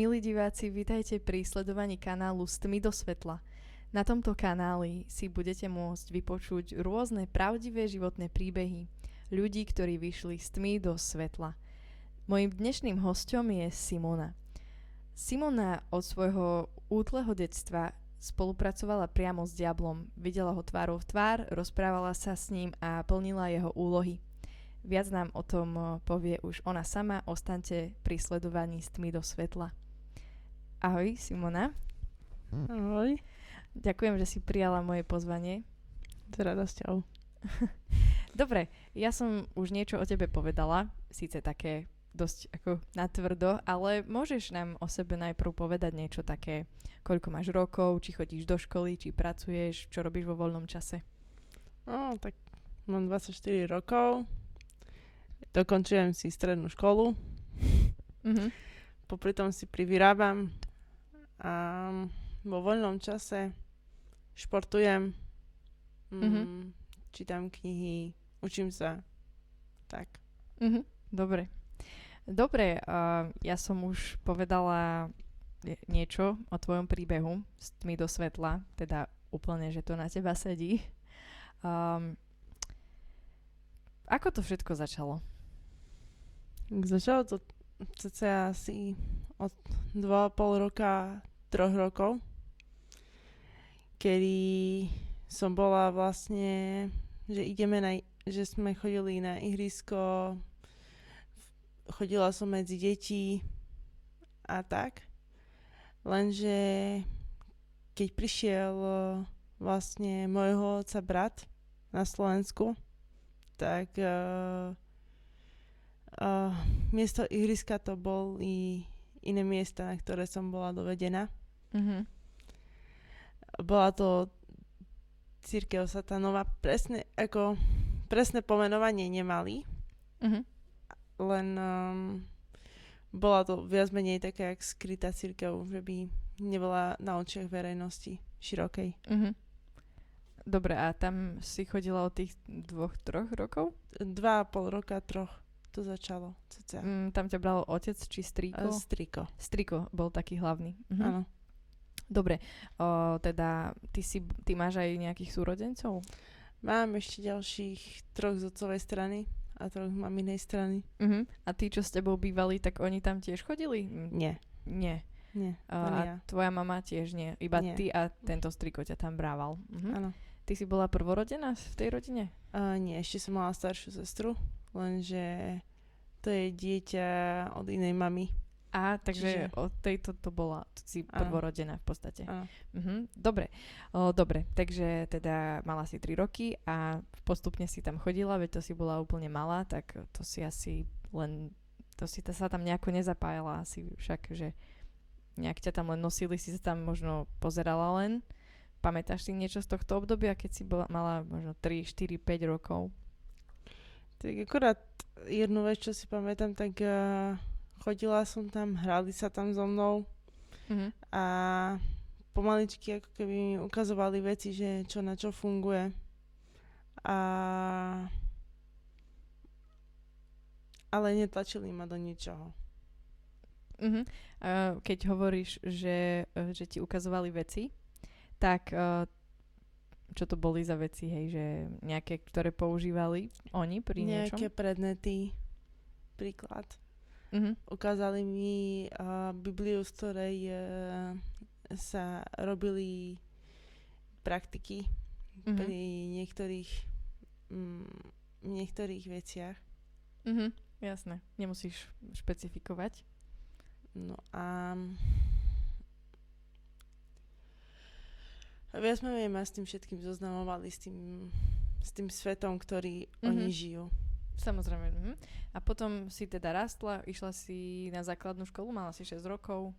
Milí diváci, vítajte pri sledovaní kanálu S tmy do svetla. Na tomto kanáli si budete môcť vypočuť rôzne pravdivé životné príbehy ľudí, ktorí vyšli s tmy do svetla. Mojím dnešným hostom je Simona. Simona od svojho útleho detstva spolupracovala priamo s diablom, videla ho tvárou v tvár, rozprávala sa s ním a plnila jeho úlohy. Viac nám o tom povie už ona sama, ostante pri sledovaní s tmy do svetla. Ahoj Simona. Ahoj. Ďakujem, že si prijala moje pozvanie. S radosťou. Dobre, ja som už niečo o tebe povedala, síce také dosť ako natvrdo, ale môžeš nám o sebe najprv povedať niečo také, koľko máš rokov, či chodíš do školy, či pracuješ, čo robíš vo voľnom čase? No, tak mám 24 rokov, dokončujem si strednú školu, Mhm. popri tom si privyrábam a vo voľnom čase športujem, mm, Mhm. čítam knihy, učím sa, tak. Mhm. Dobre. Dobre, uh, ja som už povedala nie- niečo o tvojom príbehu s tmy do svetla, teda úplne, že to na teba sedí. Um, ako to všetko začalo? Začalo to cca asi od 2,5 roka, 3 rokov, kedy som bola vlastne, že ideme na, že sme chodili na ihrisko, chodila som medzi deti a tak. Lenže keď prišiel eh, vlastne môjho otca brat na Slovensku, tak uh, uh, miesto ihriska to boli iné miesta, na ktoré som bola dovedená. Mhm. Bola to církev satanova, presne, ako, presné pomenovanie nemali, Mhm. len um, bola to viac menej taká jak skrytá církev, že by nebola na očiach verejnosti širokej. Mhm. Dobre, a tam si chodila od tých dvoch, troch rokov? Dva a pol roka, troch to začalo. Cca. Mm, tam ťa bral otec či A strýko? striko, Striko bol taký hlavný. Mhm. áno. Dobre, o, teda ty, si, ty máš aj nejakých súrodencov? Mám ešte ďalších troch z otcovej strany a troch z maminej strany. Mhm. A tí, čo s tebou bývali, tak oni tam tiež chodili? Nie, Nie. nie, A, ja. tvoja mama tiež nie. Iba Nie. ty a tento striko ťa tam brával. Mhm. Áno. Ty si bola prvorodená v tej rodine? A nie, ešte som mala staršiu sestru, lenže to je dieťa od inej mamy. A takže Čiže- od tejto to bola to si prvorodená v podstate. Áno. Mhm. Dobre, o, dobre, takže teda mala si 3 roky a postupne si tam chodila, veď to si bola úplne malá, tak to si asi len, to si ta, sa tam nejako nezapájala asi však, že nejak ťa tam len nosili, si sa tam možno pozerala len. Pamätáš si niečo z tohto obdobia, keď si bola, mala možno 3, 4, 5 rokov? Tak akorát jednu vec, čo si pamätám, tak uh, chodila som tam, hrali sa tam so mnou Mhm. a pomaličky ako keby mi ukazovali veci, že čo na čo funguje. A... Ale netlačili ma do ničoho. Mhm. A keď hovoríš, že, e, že ti ukazovali veci, tak e, čo to boli za veci, hej, že nejaké, ktoré používali oni pri niečom? Nejaké predmety, príklad. Mhm. Ukázali mi uh, Bibliu, z ktorej uh, sa robili praktiky Mhm. pri niektorých, mm, niektorých veciach. Mhm. Jasné, nemusíš špecifikovať. No a viac menej ma s tým všetkým zoznamovali, s tým, s tým svetom, ktorý Mhm. oni žijú. Samozrejme. Mhm. A potom si teda rastla, išla si na základnú školu, mala si 6 rokov.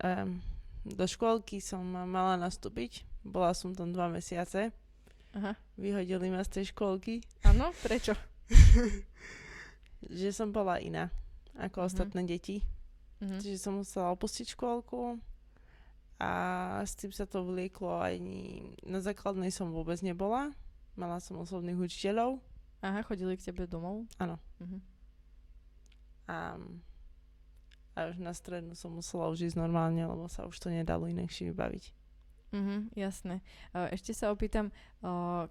Um, do škôlky som mala nastúpiť, bola som tam dva mesiace, Aha. vyhodili ma z tej škôlky, Áno, prečo? že som bola iná ako Mhm. ostatné deti. Mhm. Čiže som musela opustiť škôlku a s tým sa to vlieklo aj na základnej som vôbec nebola. Mala som osobných učiteľov Aha, chodili k tebe domov? Áno. Mhm. a, a A už na strednú som musela už ísť normálne, lebo sa už to nedalo inakšie vybaviť. Mhm, jasné. Ešte sa opýtam,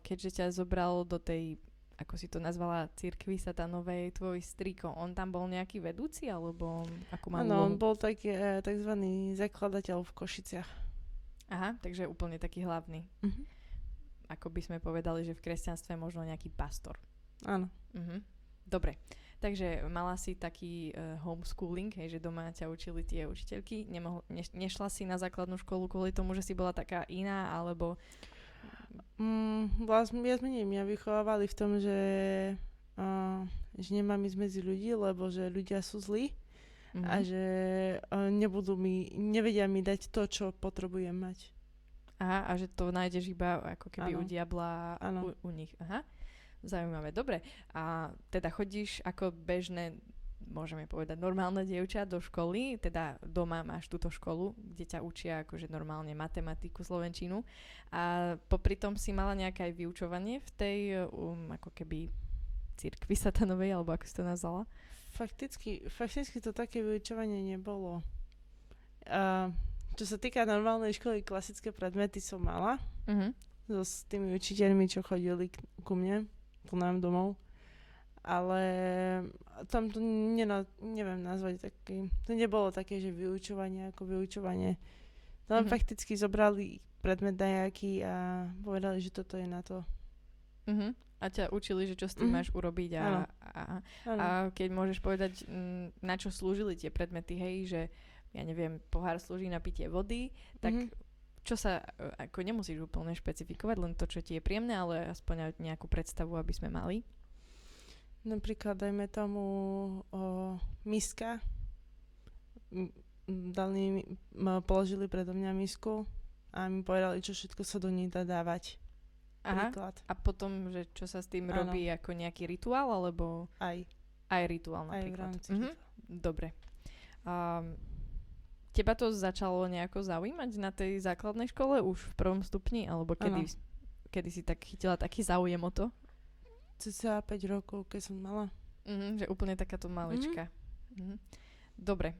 keďže ťa zobral do tej, ako si to nazvala, cirkvi satanovej, tvoj striko, on tam bol nejaký vedúci, alebo ako mal Áno, on bol taký e, tzv. zakladateľ v Košiciach. Aha, takže úplne taký hlavný. Mhm. Ako by sme povedali, že v kresťanstve možno nejaký pastor. Áno. Mhm. Dobre. Takže mala si taký uh, homeschooling, hej, že doma ťa učili tie učiteľky. Nemohol, ne, nešla si na základnú školu kvôli tomu, že si bola taká iná, alebo... Mm, vlastne viac menej mňa vychovávali v tom, že, uh, že nemám ísť medzi ľudí, lebo že ľudia sú zlí Mhm. a že uh, nebudú mi, nevedia mi dať to, čo potrebujem mať. Aha, a že to nájdeš iba ako keby Áno. u diabla Áno. u, u nich. Aha, zaujímavé. Dobre. A teda chodíš ako bežné, môžeme povedať, normálne dievča do školy, teda doma máš túto školu, kde ťa učia akože normálne matematiku, slovenčinu. A popri tom si mala nejaké aj vyučovanie v tej um, ako keby cirkvi satanovej, alebo ako si to nazvala? Fakticky, fakticky to také vyučovanie nebolo. Uh, čo sa týka normálnej školy, klasické predmety som mala Mhm. so s tými učiteľmi, čo chodili k, ku mne, nám domov. Ale tam to nena, neviem nazvať taký, to nebolo také, že vyučovanie ako vyučovanie. Tam Mhm. fakticky zobrali predmet nejaký a povedali, že toto je na to. Mhm. A ťa učili, že čo s tým Mhm. máš urobiť a, Áno. a, Áno. A keď môžeš povedať, na čo slúžili tie predmety, hej, že ja neviem, pohár slúži na pitie vody, tak Mhm. Čo sa, e, ako nemusíš úplne špecifikovať, len to, čo ti je príjemné, ale aspoň nejakú predstavu, aby sme mali. Napríklad dajme tomu o, miska. Dali m- položili predo mňa misku a mi povedali, čo všetko sa do nej dá dávať. Aha. Príklad. A potom, že čo sa s tým Áno. robí ako nejaký rituál, alebo Aj, aj rituál aj v napríklad. rámci. Mhm. Dobre. Um, teba to začalo nejako zaujímať na tej základnej škole už v prvom stupni, alebo kedy, kedy si tak chytila taký záujem o to? Cca 5 rokov, keď som mala. Mhm, že úplne takáto malička. Mhm. Dobre.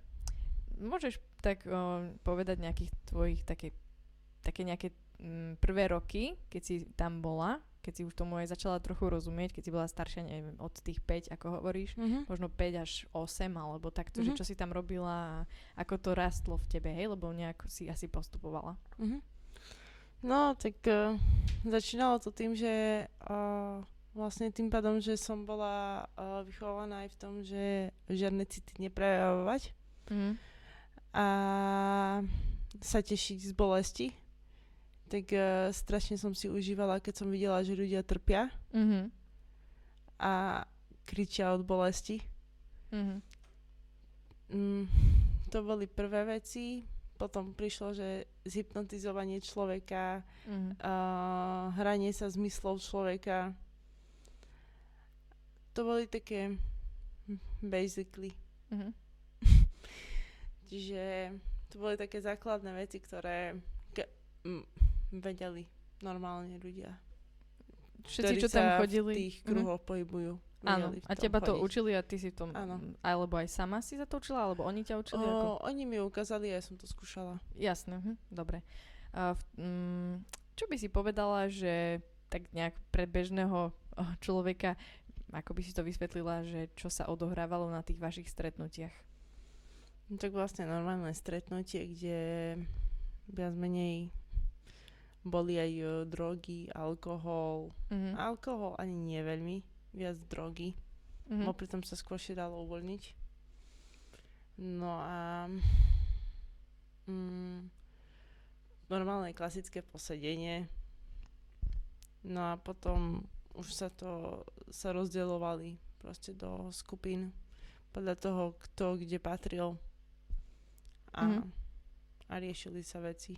Môžeš tak o, povedať nejakých tvojich také, také nejaké mm, prvé roky, keď si tam bola, keď si už tomu aj začala trochu rozumieť, keď si bola staršia, neviem, od tých 5, ako hovoríš, Mhm. možno 5 až 8, alebo takto, že Mhm. čo si tam robila ako to rastlo v tebe, hej, lebo nejak si asi postupovala. Mhm. No, tak uh, začínalo to tým, že uh, vlastne tým pádom, že som bola uh, vychovaná aj v tom, že žiadne city neprejavovať Mhm. a sa tešiť z bolesti. Tak uh, strašne som si užívala, keď som videla, že ľudia trpia Mhm. a kričia od bolesti. Mhm. Mm, to boli prvé veci. Potom prišlo, že zhypnotizovanie človeka, Mhm. uh, hranie sa zmyslov človeka. To boli také hm, basically. Mhm. Čiže to boli také základné veci, ktoré ke- m, vedeli normálne ľudia. Všetci, čo tam chodili. v tých Mhm. kruhoch pohybujú. Áno, v a tom teba to chodiť. učili a ty si to... Áno. mm, Alebo aj sama si sa to učila, alebo oni ťa učili? ako? O, oni mi ukázali a ja som to skúšala. Jasné, hm, dobre. A v, mm, čo by si povedala, že tak nejak predbežného človeka, ako by si to vysvetlila, že čo sa odohrávalo na tých vašich stretnutiach? No, tak vlastne normálne stretnutie, kde viac menej boli aj o, drogy, alkohol. Mhm. Alkohol ani nie veľmi, viac drogy. Mhm. Mm. pritom sa skôršie dalo uvoľniť. No a mm, normálne klasické posedenie. No a potom už sa to sa rozdeľovali proste do skupín podľa toho, kto kde patril. A, Mhm. a riešili sa veci.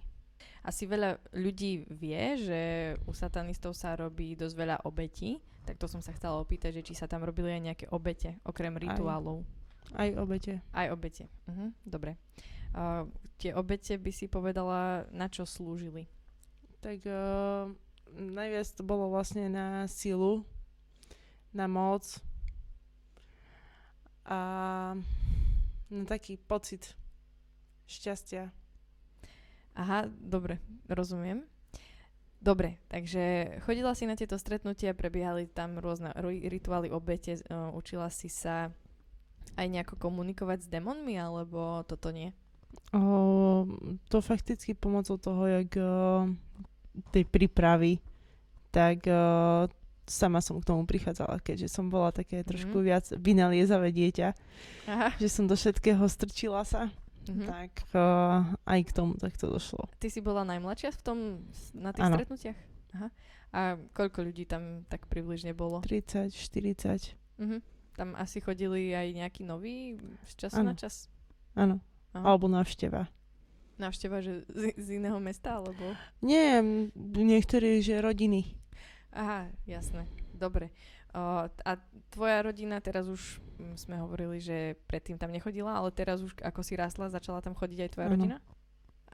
Asi veľa ľudí vie, že u satanistov sa robí dosť veľa obetí, tak to som sa chcela opýtať, že či sa tam robili aj nejaké obete, okrem rituálov. Aj obete. Aj obete. Mhm, dobre. Uh, tie obete by si povedala, na čo slúžili? Tak uh, najviac to bolo vlastne na silu, na moc a na taký pocit šťastia. Aha, dobre, rozumiem. Dobre, takže chodila si na tieto stretnutia, prebiehali tam rôzne ri- rituály obete, uh, učila si sa aj nejako komunikovať s démonmi, alebo toto nie? O, to fakticky pomocou toho, jak o, tej prípravy, tak o, sama som k tomu prichádzala, keďže som bola také trošku Mhm. viac vynaliezavé dieťa, Aha. že som do všetkého strčila sa, Mhm. tak o, aj k tomu takto došlo. Ty si bola najmladšia v tom, na tých Áno. stretnutiach? Aha. A koľko ľudí tam tak približne bolo? 30, 40, Mhm. Tam asi chodili aj nejakí noví z času Áno. na čas? áno, alebo návšteva. Návšteva, že z, z iného mesta, alebo... Nie, niektorí, že rodiny. Aha, jasné. Dobre. O, a tvoja rodina teraz už, sme hovorili, že predtým tam nechodila, ale teraz už ako si rástla, začala tam chodiť aj tvoja Áno. rodina?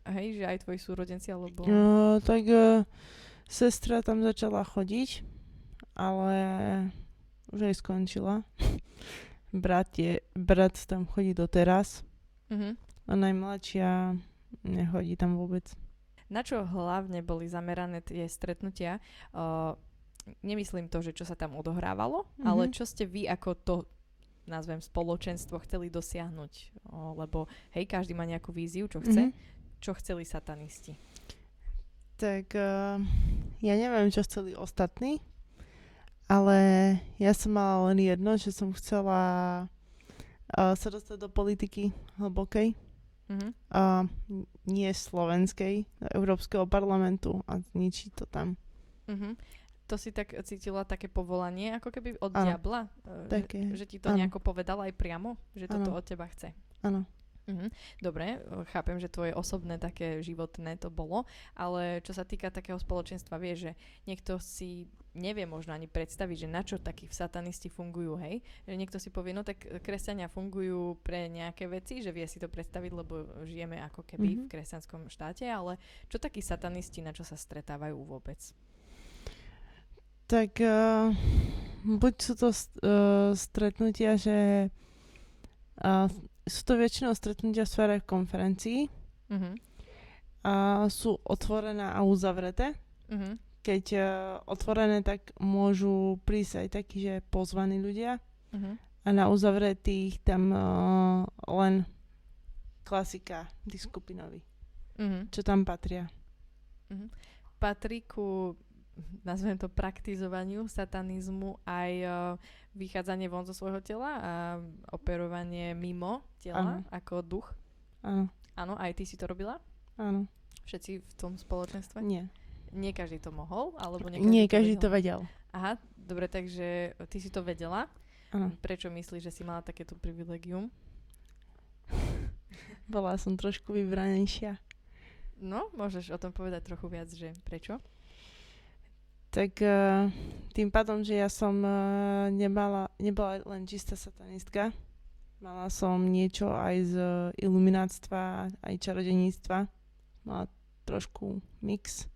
Hej, že aj tvoji súrodenci, alebo... No, tak o, sestra tam začala chodiť, ale už aj skončila. brat, je, brat tam chodí doteraz Mhm. a najmladšia nechodí tam vôbec. Na čo hlavne boli zamerané tie stretnutia? O, nemyslím to, že čo sa tam odohrávalo, Mhm. ale čo ste vy ako to nazvem spoločenstvo chceli dosiahnuť. O, lebo hej, každý má nejakú víziu, čo chce. Mhm. Čo chceli satanisti? Tak uh, ja neviem, čo chceli ostatní, ale ja som mala len jedno, že som chcela uh, sa dostať do politiky hlbokej, Mhm. uh, nie slovenskej, do Európskeho parlamentu a zničiť to tam. Mhm. To si tak cítila také povolanie, ako keby od Áno. diabla? E, Také, Že ti to áno. nejako povedala aj priamo? Že toto Áno. od teba chce? Áno. Mhm. Dobre, e, chápem, že tvoje osobné také životné to bolo, ale čo sa týka takého spoločenstva, vieš, že niekto si nevie možno ani predstaviť, že na čo takí satanisti fungujú, hej? Že niekto si povie, no tak kresťania fungujú pre nejaké veci, že vie si to predstaviť, lebo žijeme ako keby Mhm. v kresťanskom štáte, ale čo takí satanisti, na čo sa stretávajú vôbec? Tak uh, buď sú to uh, stretnutia, že uh, sú to väčšinou stretnutia v sfére konferencií Mhm. a sú otvorené a uzavreté. Mhm. Keď uh, otvorené, tak môžu prísť aj takí, že pozvaní ľudia Mhm. a na uzavretých tam uh, len klasika, tí skupinoví, Mhm. čo tam patria. patrí ku, nazvem to, praktizovaniu satanizmu aj uh, vychádzanie von zo svojho tela a operovanie mimo tela Áno. ako duch. Áno, Áno, aj ty si to robila? áno, Všetci v tom spoločenstve? nie. Nie každý to mohol? Alebo nie Nie, každý, každý to to vedel? vedel. Aha, dobre, takže ty si to vedela. Áno. Prečo myslíš, že si mala takéto privilegium? Bola som trošku vybranejšia. No, môžeš o tom povedať trochu viac, že prečo? Tak uh, tým pádom, že ja som uh, nemala, nebola len čistá satanistka, mala som niečo aj z uh, ilumináctva, aj čarodeníctva, mala trošku mix,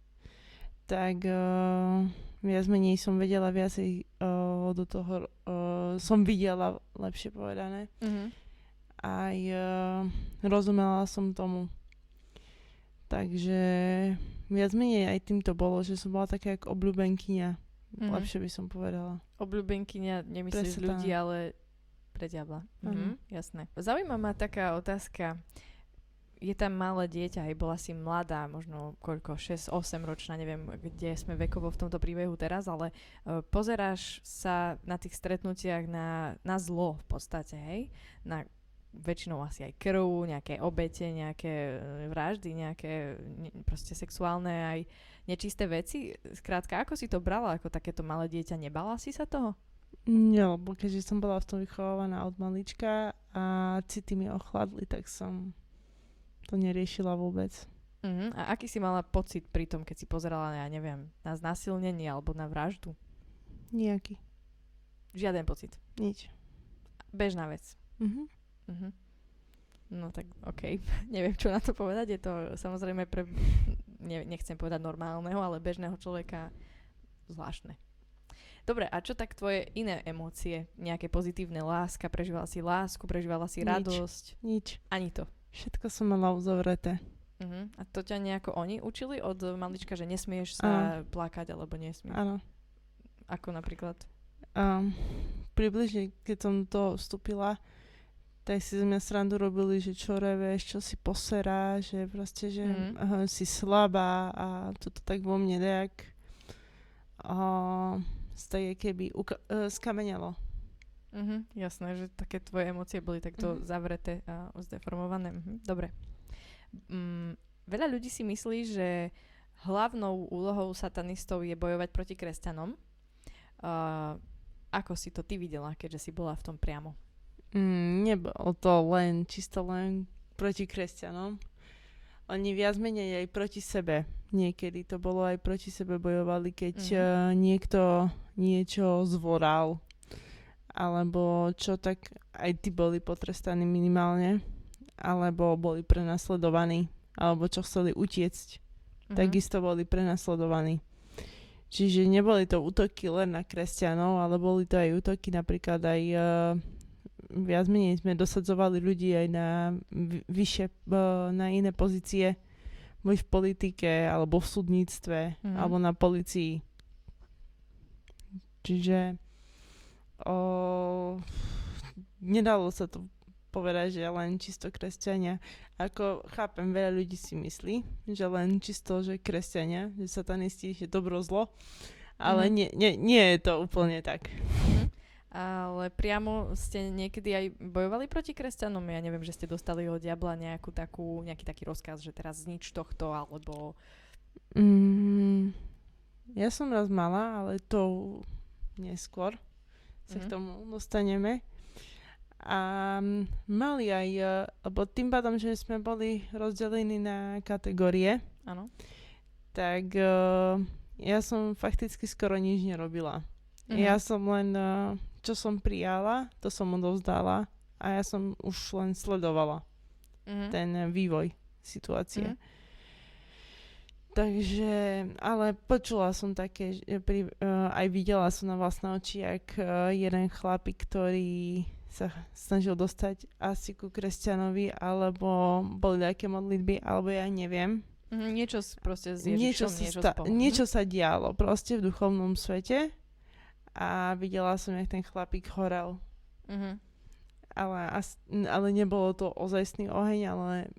tak uh, viac menej som vedela viacej uh, do toho, uh, som videla, lepšie povedané, Mhm. aj uh, rozumela som tomu. Takže viac menej aj tým to bolo, že som bola taká ako obľúbenkyňa. Mhm. Lepšie by som povedala. Obľúbenkyňa, nemyslíš Presne ľudí, ale pre diabla. Áno. Mhm, jasné. Zaujíma ma taká otázka. Je tam malé dieťa, aj bola si mladá, možno koľko, 6-8 ročná, neviem, kde sme vekovo v tomto príbehu teraz, ale uh, pozeráš sa na tých stretnutiach na, na zlo v podstate, hej? Na väčšinou asi aj krv, nejaké obete, nejaké e, vraždy, nejaké ne, proste sexuálne aj nečisté veci. Skrátka, ako si to brala ako takéto malé dieťa? Nebala si sa toho? Nie, lebo keďže som bola v tom vychovávaná od malička a city mi ochladli, tak som to neriešila vôbec. Uh-huh. A aký si mala pocit pri tom, keď si pozerala, ja neviem, na znásilnenie alebo na vraždu? Nejaký. Žiaden pocit. Nič. Bežná vec. Mhm. Uh-huh. No tak OK, neviem čo na to povedať, je to samozrejme pre, ne, nechcem povedať normálneho, ale bežného človeka zvláštne. Dobre, a čo tak tvoje iné emócie? Nejaké pozitívne láska? Prežívala si lásku? Prežívala si Nič. radosť? Nič. Ani to. Všetko som mala uzavreté. Uh-huh. A to ťa nejako oni učili od malička, že nesmieš sa plakať alebo nesmieš? Áno. Ako napríklad? Um, približne, keď som to vstúpila, tak si mňa srandu robili, že čo reveš, čo si poserá, že proste, že Mhm. uh, si slabá a toto tak vo mne nejak uh, keby uka- uh, skamenelo. Uh-huh. Jasné, že také tvoje emócie boli takto Mhm. zavreté a zdeformované. Uh-huh. Dobre. Mm, veľa ľudí si myslí, že hlavnou úlohou satanistov je bojovať proti kresťanom. Uh, ako si to ty videla, keďže si bola v tom priamo? Mm, nebolo to len, čisto len proti kresťanom. Oni viac menej aj proti sebe. Niekedy to bolo aj proti sebe bojovali, keď mm-hmm. uh, niekto niečo zvoral. Alebo čo tak aj tí boli potrestaní minimálne. Alebo boli prenasledovaní. Alebo čo chceli utiecť. Mhm. Takisto boli prenasledovaní. Čiže neboli to útoky len na kresťanov, ale boli to aj útoky napríklad aj uh, viac menej sme dosadzovali ľudí aj na vy- vyššie, uh, na iné pozície, buď v politike, alebo v súdnictve, Mhm. alebo na policii. Čiže o, nedalo sa to povedať, že len čisto kresťania. Ako chápem, veľa ľudí si myslí, že len čisto, že kresťania, že satanisti, že dobro zlo, ale Mhm. nie, nie, nie je to úplne tak. Mhm. Ale priamo ste niekedy aj bojovali proti kresťanom? Ja neviem, že ste dostali od diabla nejakú takú, nejaký taký rozkaz, že teraz znič tohto, alebo... Mm, ja som raz mala, ale to neskôr sa Mhm. k tomu dostaneme. A mm, mali aj, eh, lebo tým pádom, že sme boli rozdelení na kategórie, Áno. tak eh, ja som fakticky skoro nič nerobila. Mhm. Ja som len, eh, čo som prijala, to som odovzdala a ja som už len sledovala Mhm. ten vývoj situácie. Mhm. Takže, ale počula som také, že pri, uh, aj videla som na vlastné oči, jak uh, jeden chlapík, ktorý sa snažil dostať asi ku kresťanovi, alebo boli nejaké modlitby, alebo ja neviem. Mhm, niečo proste s Niečo Ježišom, sa, niečo, sta- spolu. niečo sa dialo proste v duchovnom svete a videla som, jak ten chlapík horel. Mhm. Ale, ale nebolo to ozajstný oheň, ale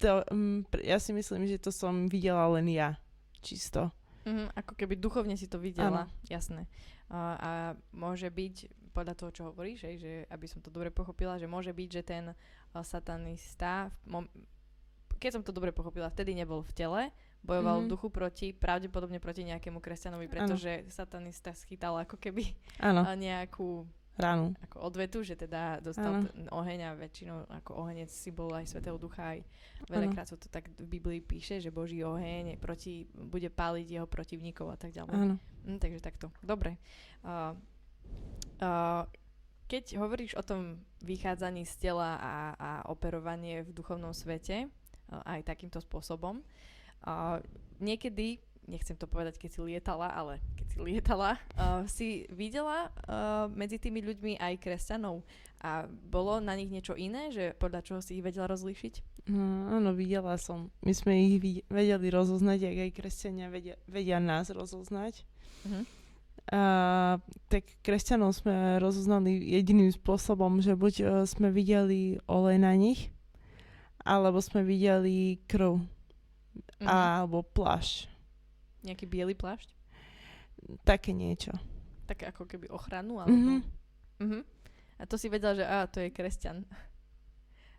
to, um, ja si myslím, že to som videla len ja. Čisto. Mhm, ako keby duchovne si to videla, jasné. A, a môže byť, podľa toho, čo hovoríš, hej, že aby som to dobre pochopila, že môže byť, že ten satanista, mom- keď som to dobre pochopila, vtedy nebol v tele, bojoval v Mhm. duchu proti, pravdepodobne proti nejakému kresťanovi, pretože satanista schytal ako keby Áno, a, nejakú ránu. ako odvetu, že teda dostal ten oheň a väčšinou ako ohenec si bol aj Svetého Ducha, aj veľakrát sa to tak v Biblii píše, že Boží oheň proti, bude páliť jeho protivníkov a tak ďalej. Mm, takže takto. Dobre. Uh, uh, keď hovoríš o tom vychádzaní z tela a, a operovanie v duchovnom svete, uh, aj takýmto spôsobom, uh, niekedy, nechcem to povedať, keď si lietala, ale keď si lietala, uh, si videla uh, medzi tými ľuďmi aj kresťanov a bolo na nich niečo iné, že podľa čoho si ich vedela rozlíšiť? No, áno, videla som. My sme ich vedeli rozoznať, ak aj kresťania vedia, vedia nás rozoznať. Mhm. A, tak kresťanov sme rozoznali jediným spôsobom, že buď uh, sme videli olej na nich, alebo sme videli krv, Mhm. alebo plášť. Nejaký biely plášť? Také niečo. Tak ako keby ochranu? Alebo... Mhm. Mhm. A to si vedela, že á, to je kresťan.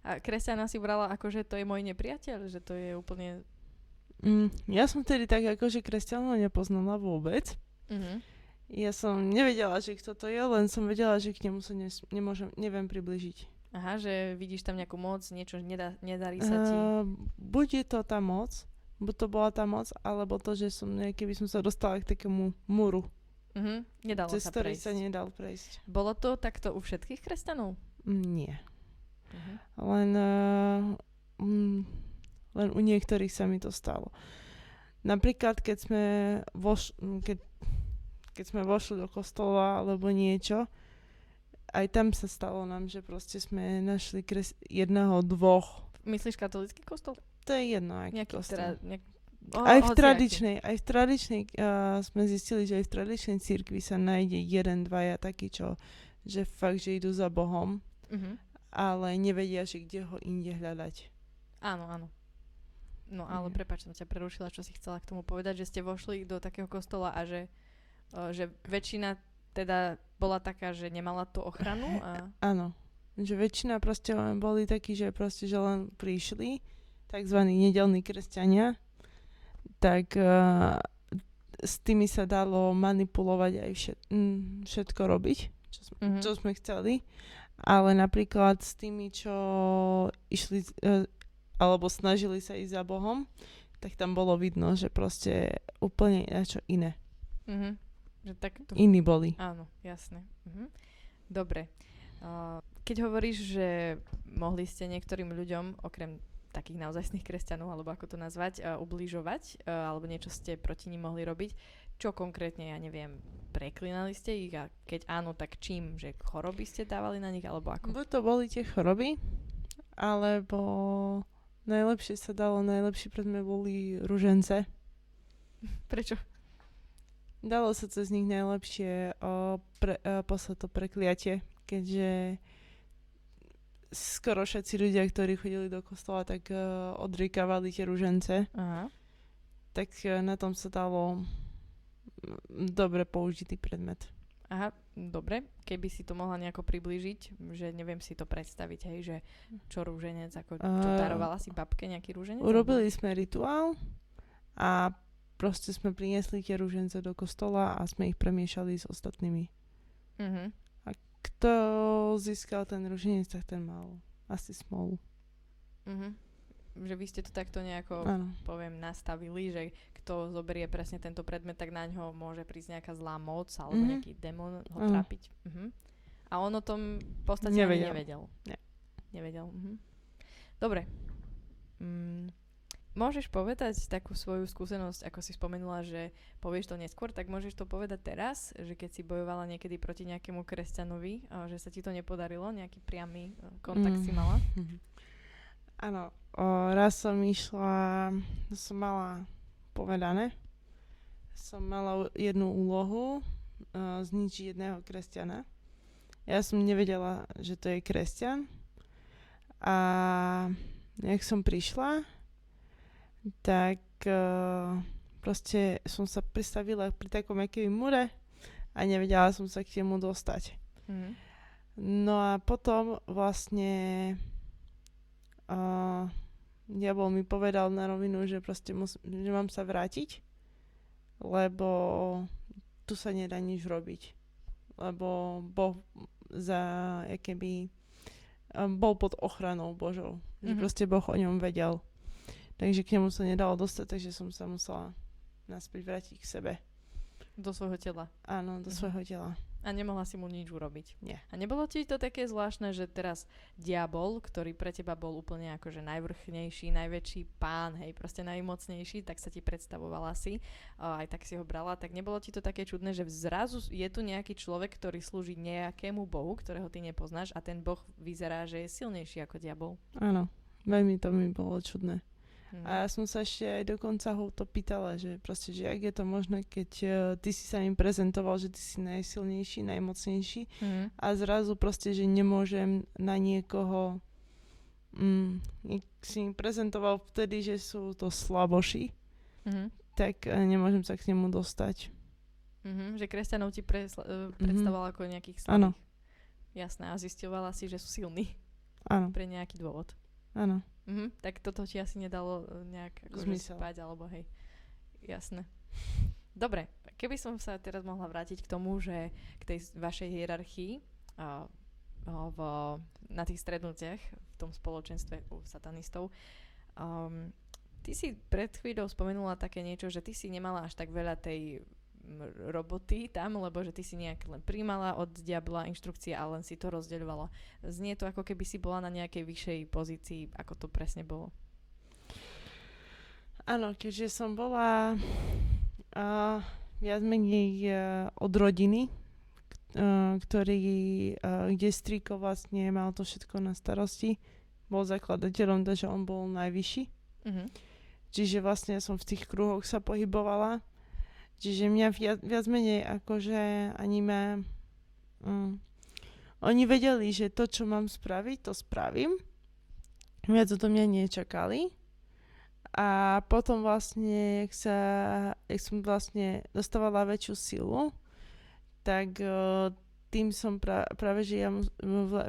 A kresťana si brala ako, že to je môj nepriateľ, že to je úplne... Mm, ja som vtedy tak akože kresťanov nepoznala vôbec. Mhm. Ja som nevedela, že kto to je, len som vedela, že k nemu sa nes- nemôžem, neviem približiť. Aha, že vidíš tam nejakú moc, niečo nedá, nedarí sa ti. Uh, buď je to tá moc, buď to bola tá moc, alebo to, že som nejaký by som sa dostala k takému múru, Mhm. Nedalo cez sa ktorý prejsť. sa nedal prejsť. Bolo to takto u všetkých kresťanov? Mm, Nie. Mhm. Len, uh, mm, len u niektorých sa mi to stalo. Napríklad, keď sme voš- mm, keď, keď sme vošli do kostola alebo niečo, aj tam sa stalo nám, že proste sme našli kres jedného, dvoch. Myslíš katolický kostol? To je jedno, aký Nejaký teda, nejak... o, aj v tradičnej, aj v tradičnej, uh, sme zistili, že aj v tradičnej cirkvi sa nájde jeden, dvaja takí, čo, že fakt, že idú za Bohom, Mhm. ale nevedia, že kde ho inde hľadať. Áno, áno. No ale Mhm. prepáč, som ťa prerušila, čo si chcela k tomu povedať, že ste vošli do takého kostola a že, o, že väčšina teda bola taká, že nemala tú ochranu a... Áno, že väčšina proste len boli takí, že proste, že len prišli, takzvaní nedelní kresťania, tak uh, s tými sa dalo manipulovať aj všet, mm, všetko robiť, čo, sme, Mhm. čo sme chceli, ale napríklad s tými, čo išli uh, alebo snažili sa ísť za Bohom, tak tam bolo vidno, že proste úplne niečo iné. Mhm. Že tak to... Iní boli. Áno, jasné. Mhm. Dobre. Uh, keď hovoríš, že mohli ste niektorým ľuďom, okrem takých naozajstných kresťanov, alebo ako to nazvať, uh, ubližovať, uh, alebo niečo ste proti nim mohli robiť, čo konkrétne, ja neviem, preklinali ste ich a keď áno, tak čím? Že choroby ste dávali na nich, alebo ako? Buď to boli tie choroby, alebo najlepšie sa dalo, najlepší predmet boli ružence. Prečo? Dalo sa cez nich najlepšie o, pre, o, poslať to prekliatie, keďže skoro všetci ľudia, ktorí chodili do kostola, tak uh, odriekavali tie ružence, Aha. tak uh, na tom sa dalo mm, dobre použitý predmet. Aha, dobre. Keby si to mohla nejako priblížiť, že neviem si to predstaviť, hej, že čo rúženec, ako čo A- darovala si babke nejaký rúženec? Urobili sme rituál a proste sme priniesli tie ružence do kostola a sme ich premiešali s ostatnými. Mhm. Kto získal ten ruženec, tak ten mal asi smolu. Mhm. Že vy ste to takto nejako, Áno. poviem, nastavili, že kto zoberie presne tento predmet, tak na ňo môže prísť nejaká zlá moc alebo Mhm. nejaký démon ho Áno. trápiť. Mhm. A on o tom v podstate Nevedel. nevedel. Nie. Nevedel. Mhm. Dobre. Mm. Môžeš povedať takú svoju skúsenosť, ako si spomenula, že povieš to neskôr, tak môžeš to povedať teraz, že keď si bojovala niekedy proti nejakému kresťanovi, že sa ti to nepodarilo, nejaký priamy e, kontakt Mm. si mala. Áno, o, raz som išla, som mala povedané, som mala jednu úlohu uh, zničiť jedného kresťana. Ja som nevedela, že to je kresťan. A jak som prišla, tak uh, proste som sa pristavila pri takom akým mure a nevedela som sa k nemu dostať. Mhm. No a potom vlastne uh, diabol mi povedal na rovinu, že proste mus- že mám sa vrátiť, lebo tu sa nedá nič robiť. Lebo Boh za, keby, um, bol pod ochranou Božou. Že Mhm. proste Boh o ňom vedel. Takže k nemu sa nedalo dostať, takže som sa musela naspäť vrátiť k sebe. Do svojho tela. Áno, do Mhm. svojho tela. A nemohla si mu nič urobiť. Nie. A nebolo ti to také zvláštne, že teraz diabol, ktorý pre teba bol úplne akože najvrchnejší, najväčší pán, hej, proste najmocnejší, tak sa ti predstavovala si, aj tak si ho brala, tak nebolo ti to také čudné, že zrazu je tu nejaký človek, ktorý slúži nejakému bohu, ktorého ty nepoznáš a ten boh vyzerá, že je silnejší ako diabol. Áno, veľmi to mi bolo čudné. Hm. A ja som sa ešte aj dokonca ho to pýtala, že proste, že jak je to možné, keď uh, ty si sa im prezentoval, že ty si najsilnejší, najmocnejší Mhm. a zrazu proste, že nemôžem na niekoho mm, si im prezentoval vtedy, že sú to slaboši, Mhm. tak uh, nemôžem sa k nemu dostať. Mhm. Že kresťanov ti presla- uh, predstavoval ako nejakých slabých. Áno. Jasné, a zistovala si, že sú silní Áno, pre nejaký dôvod. áno. Mhm, tak toto ti asi nedalo e, nejak akože spať, alebo hej. Jasné. Dobre, keby som sa teraz mohla vrátiť k tomu, že k tej vašej hierarchii a v, na tých strednutiach v tom spoločenstve u satanistov. Um, ty si pred chvíľou spomenula také niečo, že ty si nemala až tak veľa tej roboty tam, lebo že ty si nejak len príjmala od diabla inštrukcie a len si to rozdeľovala. Znie to ako keby si bola na nejakej vyššej pozícii, ako to presne bolo. Áno, keďže som bola uh, viac menej uh, od rodiny, uh, ktorý, uh, kde striko vlastne mal to všetko na starosti. Bol zakladateľom, takže on bol najvyšší. Mhm. Čiže vlastne som v tých kruhoch sa pohybovala. Čiže mňa viac, viac menej akože ani ma... Mm, oni vedeli, že to, čo mám spraviť, to spravím. Viac o to mňa nečakali. A potom vlastne, jak, sa, jak som vlastne dostávala väčšiu silu, tak tým som pra, práve, že ja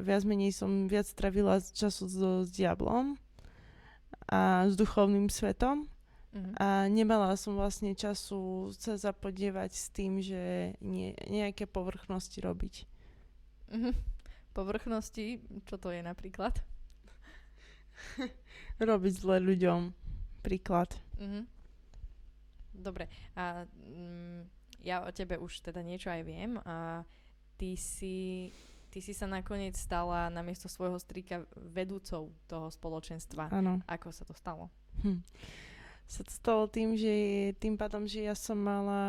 viac menej som viac travila času so, s diablom a s duchovným svetom. Mhm. A nemala som vlastne času sa zapodievať s tým, že nie, nejaké povrchnosti robiť. Mhm. Povrchnosti, čo to je napríklad? robiť zle ľuďom príklad. Mhm. Dobre, a mm, ja o tebe už teda niečo aj viem a ty si, ty si sa nakoniec stala namiesto svojho strika vedúcou toho spoločenstva. Áno. Ako sa to stalo? Hm. Sa to stalo tým, že tým pádom, že ja som mala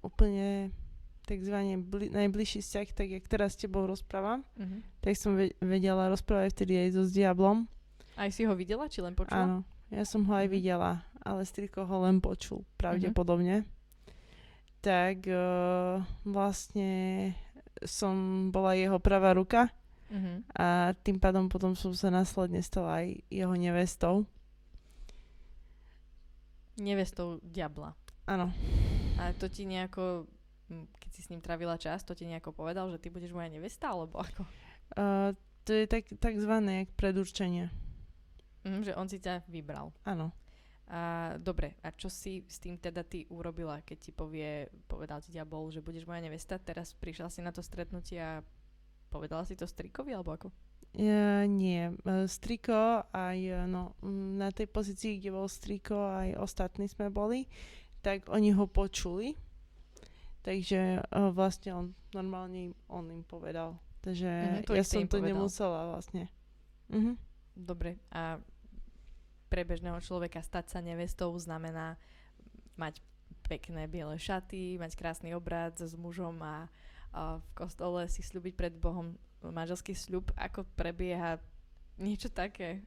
úplne takzvané bli- najbližší vzťah, tak jak teraz s tebou rozprávam, Mhm. tak som ve- vedela rozprávať vtedy aj so s Diablom. Aj si ho videla, či len počula? Áno, ja som ho aj Mhm. videla, ale striko ho len počul, pravdepodobne. Tak uh, vlastne som bola jeho pravá ruka Mhm. a tým pádom potom som sa následne stala aj jeho nevestou. Nevestou diabla. Áno. A to ti nejako, mm, keď si s ním trávila čas, to ti nejako povedal, že ty budeš moja nevesta, alebo ako? Uh, to je tak, takzvané predurčenie. Mhm, že on si ťa vybral. Áno. A dobre, a čo si s tým teda ty urobila, keď ti povie, povedal ti diabol, že budeš moja nevesta, teraz prišla si na to stretnutie a povedala si to strikovi, alebo ako? Uh, nie, uh, Striko aj uh, no, na tej pozícii, kde bol Striko, aj ostatní sme boli, tak oni ho počuli. Takže uh, vlastne on normálne on im povedal. Takže to ja som to povedal. nemusela vlastne. Mhm. Dobre, a pre bežného človeka stať sa nevestou znamená mať pekné biele šaty, mať krásny obrad s mužom a, a v kostole si slúbiť pred Bohom manželský sľub. Ako prebieha niečo také?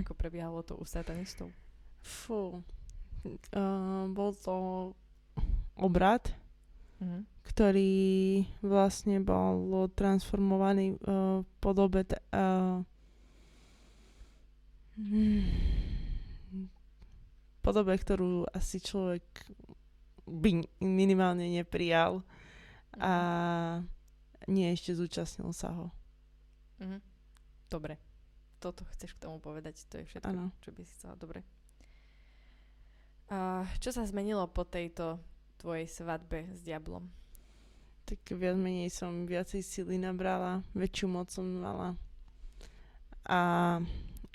Ako prebiehalo to u satanistov? Fú. Uh, bol to obrad, Mhm. ktorý vlastne bol transformovaný uh, v podobe t- uh, podobe, ktorú asi človek by minimálne neprijal a nie ešte zúčastnil sa ho. Mhm. Dobre. Toto chceš k tomu povedať, to je všetko, Áno. čo by si chcela. Dobre. A čo sa zmenilo po tejto tvojej svadbe s diablom? Tak viac menej som viacej sily nabrala, väčšiu moc som mala a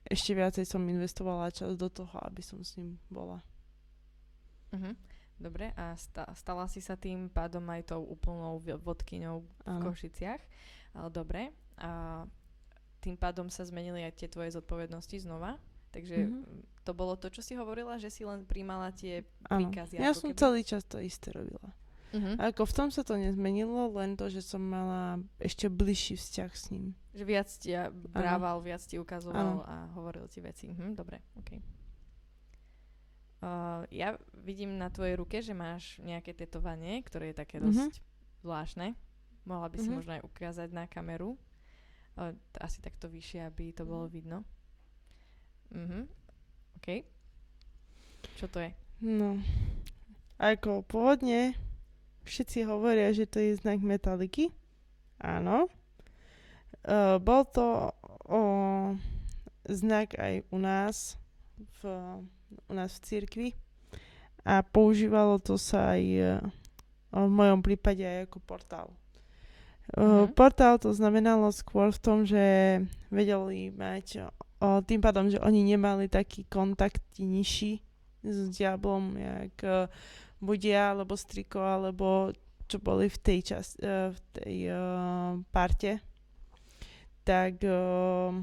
ešte viacej som investovala čas do toho, aby som s ním bola. Mhm. Dobre, a sta- stala si sa tým pádom aj tou úplnou vodkyňou v Áno. Košiciach. Dobre. A tým pádom sa zmenili aj tie tvoje zodpovednosti znova. Takže Mhm. mm, to bolo to, čo si hovorila, že si len príjmala tie Áno. príkazy. Ja som keby? celý čas to isté robila. A ako v tom sa to nezmenilo, len to, že som mala ešte bližší vzťah s ním. Že viac ťa brával, viac ti ukazoval Áno. a hovoril ti veci. Mhm, dobre, OK. Uh, ja vidím na tvojej ruke, že máš nejaké tetovanie, ktoré je také Mhm. dosť zvláštne. Mohla by si Mhm. možno aj ukázať na kameru. Uh, asi takto vyššie, aby to bolo vidno. Mhm. OK. Čo to je? No. Ako pôvodne všetci hovoria, že to je znak metaliky. Áno. Uh, bol to o, znak aj u nás v, u nás v cirkvi a používalo to sa aj uh, v mojom prípade aj ako portál. Uh, Mhm. Portál to znamenalo skôr v tom, že vedeli mať o, tým pádom, že oni nemali taký kontakt nižší s diablom, jak uh, buď ja, alebo striko, alebo čo boli v tej, čas, uh, v tej uh, parte, tak uh,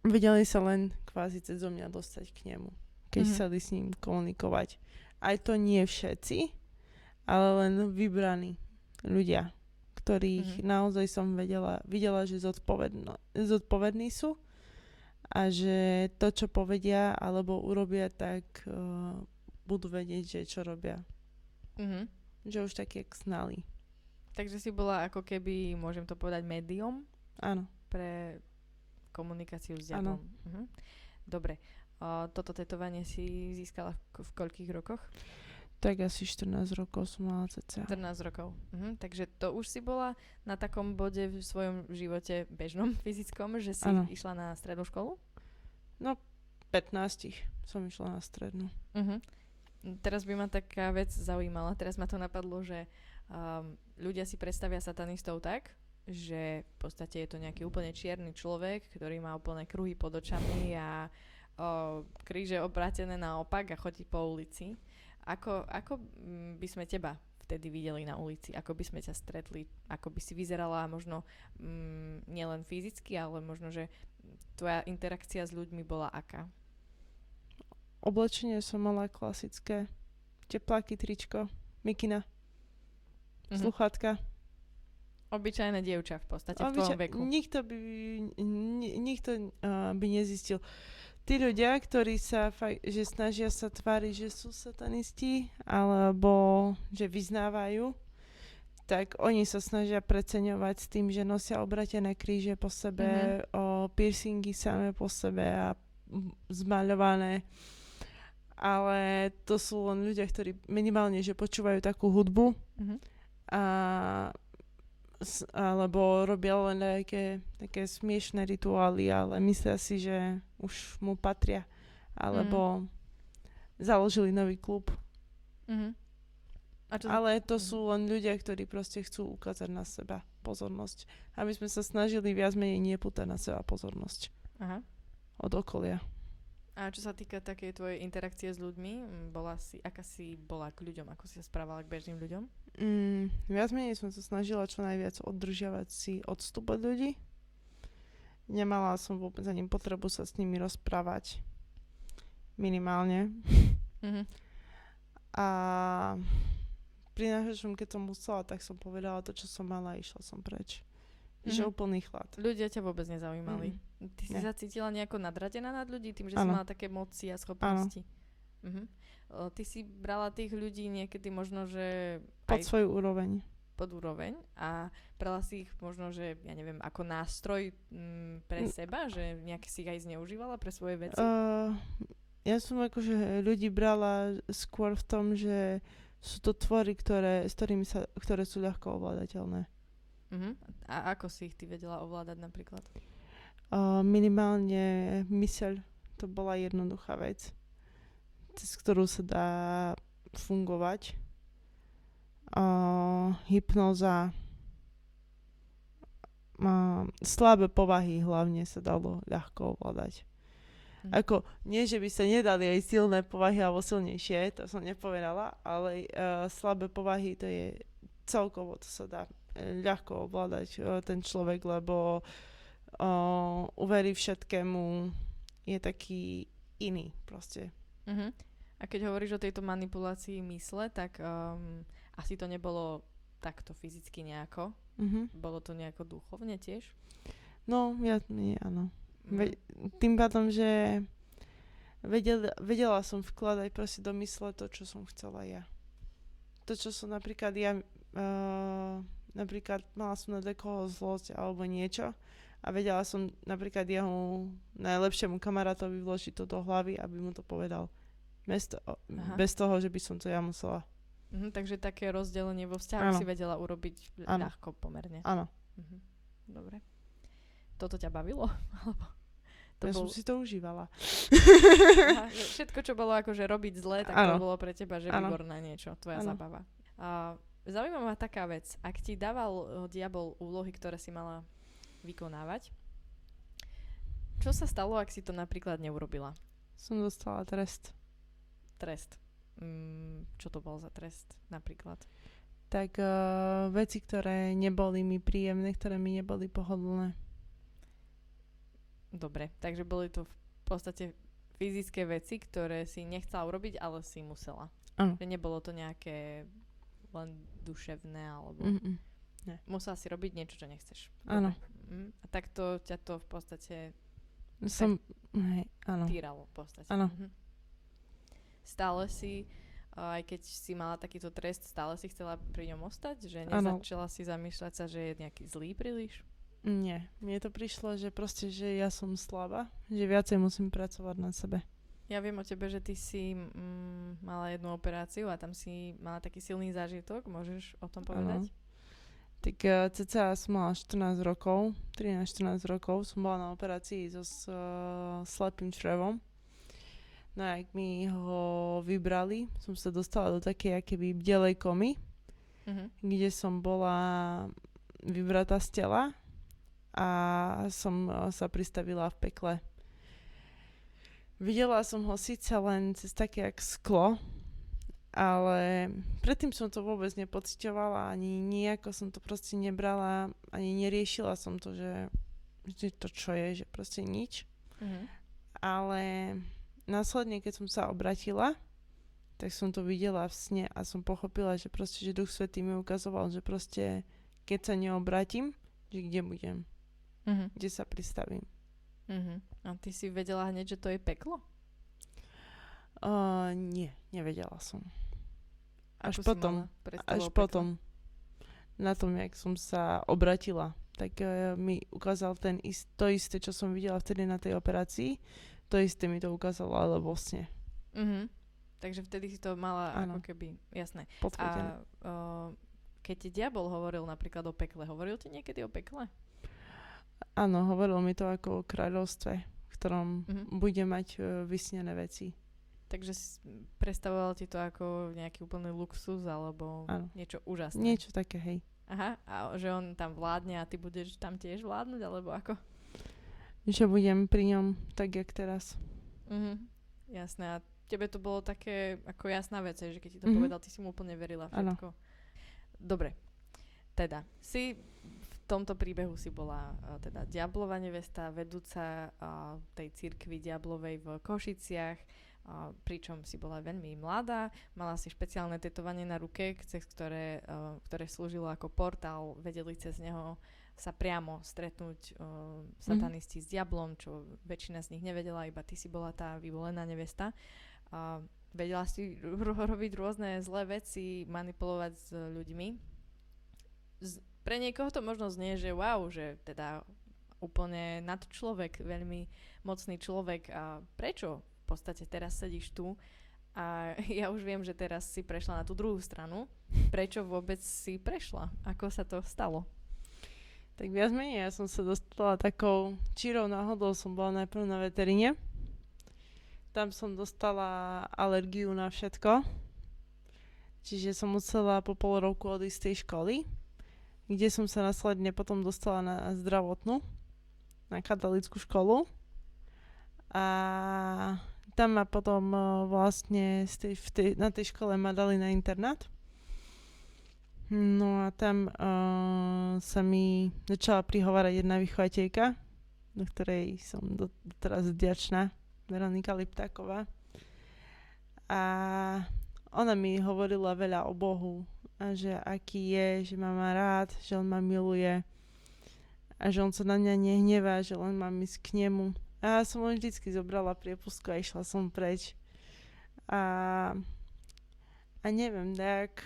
vedeli sa len kvázi cez mňa dostať k nemu, keď Mhm. chceli s ním komunikovať. Aj to nie všetci, ale len vybraní ľudia, ktorých Mhm. naozaj som vedela, videla, že zodpovedno, zodpovední sú a že to, čo povedia alebo urobia, tak uh, budú vedieť, že čo robia. Mhm. Že už tak jak znali. Takže si bola ako keby, môžem to povedať, médium Áno. pre komunikáciu s Áno. diablom. Mhm. Dobre. Toto tetovanie si získala v, v koľkých rokoch? Tak asi 14 rokov som mala cca. 14 rokov. Mhm. Takže to už si bola na takom bode v svojom živote bežnom, fyzickom, že si Áno. išla na strednú školu? 15 som išla na strednú. Mhm. Teraz by ma taká vec zaujímala. Teraz ma to napadlo, že um, ľudia si predstavia satanistov tak, že v podstate je to nejaký úplne čierny človek, ktorý má úplne kruhy pod očami a o, kríže obrátené naopak a chodí po ulici. Ako, ako mm, by sme teba vtedy videli na ulici? Ako by sme ťa stretli? Ako by si vyzerala možno mm, nielen fyzicky, ale možno, že tvoja interakcia s ľuďmi bola aká? Oblečenie som mala klasické. Tepláky, tričko, mikina, Mhm. sluchátka. Obyčajné dievča v podstate v Obyča- tvojom veku. Nikto by, ni- nikto uh, by nezistil. Tí ľudia, ktorí sa fakt, že snažia sa tváriť, že sú satanisti, alebo že vyznávajú, tak oni sa snažia preceňovať s tým, že nosia obratené kríže po sebe, Mhm. o piercingy samé po sebe a zmaľované. Ale to sú len ľudia, ktorí minimálne, že počúvajú takú hudbu, Mhm. a alebo robia len také, také smiešné rituály, ale myslia si, že už mu patria. Alebo založili nový klub. Mhm. A čo Ale to Mhm. sú len ľudia, ktorí proste chcú ukázať na seba pozornosť. Aby sme sa snažili viac menej nepútať na seba pozornosť Aha. od okolia. A čo sa týka takej tvojej interakcie s ľuďmi, bola si, aká si bola k ľuďom, ako si sa správala k bežným ľuďom? Mm, viac menej som sa snažila čo najviac oddržiavať si odstup od ľudí. Nemala som vôbec ani potrebu sa s nimi rozprávať. Minimálne. Mhm. A pri najhoršom, keď som musela, tak som povedala to, čo som mala a išla som preč. Že Mhm. úplný chlad. Ľudia ťa vôbec nezaujímali. Ty si sa cítila nejako nadradená nad ľudí tým, že si Áno. mala také moci a schopnosti? Mhm. O, Ty si brala tých ľudí niekedy možno, že Pod aj svoju úroveň. pod úroveň a brala si ich možno, že ja neviem, ako nástroj mm, pre seba, že nejak si ich aj zneužívala pre svoje veci? Uh, ja som akože ľudí brala skôr v tom, že sú to tvory, ktoré, s ktorými sa, ktoré sú ľahko ovládateľné. Mhm. A ako si ich ty vedela ovládať napríklad? Uh, minimálne myseľ, to bola jednoduchá vec, cez ktorú sa dá fungovať. Uh, hypnoza, uh, slabé povahy hlavne sa dalo ľahko ovládať. Mhm. Ako, nie, že by sa nedali aj silné povahy alebo silnejšie, to som nepovedala, ale uh, slabé povahy to je celkovo, to sa dá eh, ľahko ovládať uh, ten človek, lebo uh, uverí všetkému, je taký iný proste. Mhm. A keď hovoríš o tejto manipulácii mysle, tak um, asi to nebolo takto fyzicky nejako. Mhm. Bolo to nejako duchovne tiež? No, ja, nie, áno. Mhm. Ve, tým pádom, že vedela, vedela som vkladať proste do mysle to, čo som chcela ja. To, čo som napríklad ja, uh, napríklad mala som na dekoho zlosť alebo niečo a vedela som napríklad jeho najlepšiemu kamarátovi vložiť to do hlavy, aby mu to povedal. Bez, to, Aha. bez toho, že by som to ja musela. Mhm, takže také rozdelenie vo vzťahu si vedela urobiť Áno. ľahko pomerne. Áno, Mhm. Dobre. Toto ťa bavilo? Alebo to ja bol... som si to užívala. Aha, všetko, čo bolo akože robiť zle, tak Áno. to bolo pre teba, že Áno. výborné niečo, tvoja Áno. zabava. A zaujímavá ma taká vec. Ak ti dával uh, diabol úlohy, ktoré si mala vykonávať, čo sa stalo, ak si to napríklad neurobila? Som dostala trest. Trest. Mm, čo to bol za trest napríklad? Tak uh, veci, ktoré neboli mi príjemné, ktoré mi neboli pohodlné. Dobre, takže boli to v podstate fyzické veci, ktoré si nechcela urobiť, ale si musela. Áno. Že nebolo to nejaké len duševné, alebo Mm-mm. musela si robiť niečo, čo nechceš. Áno. Mm, a takto ťa to v podstate Som, hej, áno. týralo v podstate. Áno. Mhm. Stále si, a aj keď si mala takýto trest, stále si chcela pri ňom ostať? Že nezačala si zamýšľať sa, že je nejaký zlý príliš? Nie, mne to prišlo, že proste, že ja som slabá, že viacej musím pracovať na sebe. Ja viem o tebe, že ty si mm, mala jednu operáciu a tam si mala taký silný zážitok. Môžeš o tom povedať? Tak uh, cca som mala 14 rokov, 13-14 rokov, som bola na operácii so s, uh, slepým črevom. No a ak mi ho vybrali, som sa dostala do takej akéby bdelej komy, Mhm. kde som bola vybratá z tela a som uh, sa pristavila v pekle. Videla som ho síce len cez také jak sklo, ale predtým som to vôbec nepocitovala, ani nejako som to proste nebrala, ani neriešila som to, že, že to čo je, že proste nič. Mhm. Ale následne, keď som sa obratila, tak som to videla v sne a som pochopila, že proste, že Duch Svetý mi ukazoval, že proste, keď sa neobratím, že kde budem, Mhm. kde sa pristavím. Mhm. A ty si vedela hneď, že to je peklo? Uh, nie, nevedela som. Až si potom, Až o pekle? potom, na tom, jak som sa obratila, tak uh, mi ukázal ten ist, to isté, čo som videla vtedy na tej operácii, to isté mi to ukázalo, ale sne, Mhm. Takže vtedy si to mala Áno. ako keby, jasné. potvrdené. A uh, keď ti diabol hovoril napríklad o pekle, hovoril ti niekedy o pekle? Áno, hovoril mi to ako o kráľovstve, v ktorom Mhm. bude mať uh, vysnené veci. Takže predstavoval ti to ako nejaký úplný luxus alebo Áno. niečo úžasné? Niečo také, hej. Aha, a že on tam vládne a ty budeš tam tiež vládnuť, alebo ako? Že budem pri ňom tak, jak teraz. Mhm. Jasné, a tebe to bolo také ako jasná vec, že keď ti to Mhm. povedal, ty si mu úplne verila všetko. Dobre, teda, si v tomto príbehu si bola a, teda Diablova nevesta, vedúca a, tej cirkvi Diablovej v Košiciach, a, pričom si bola veľmi mladá, mala si špeciálne tetovanie na ruke, cez ktoré, a, ktoré slúžilo ako portál, vedeli cez neho sa priamo stretnúť uh, satanisti s diablom, čo väčšina z nich nevedela, iba ty si bola tá vyvolená nevesta. A vedela si ro- robiť rôzne zlé veci, manipulovať s ľuďmi. Z, pre niekoho to možno znie, že wow, že teda úplne nad človek, veľmi mocný človek. A prečo v podstate teraz sedíš tu? A ja už viem, že teraz si prešla na tú druhú stranu. Prečo vôbec si prešla? Ako sa to stalo? Tak viac menej, ja som sa dostala takou čírou náhodou, som bola najprv na veterine. Tam som dostala alergiu na všetko. Čiže som musela po pol roku odísť z tej školy, kde som sa následne potom dostala na zdravotnú, na katolickú školu. A tam ma potom eh, vlastne z tej, v tej, na tej škole ma dali na internát. No a tam uh, sa mi začala prihovárať jedna vychovateľka, do ktorej som do, teraz vďačná, Veronika Liptáková. A ona mi hovorila veľa o Bohu a že aký je, že ma má rád, že on ma miluje a že on sa na mňa nehnevá, že len mám ísť k nemu. A ja som len vždycky zobrala priepustku a išla som preč. A, a neviem, tak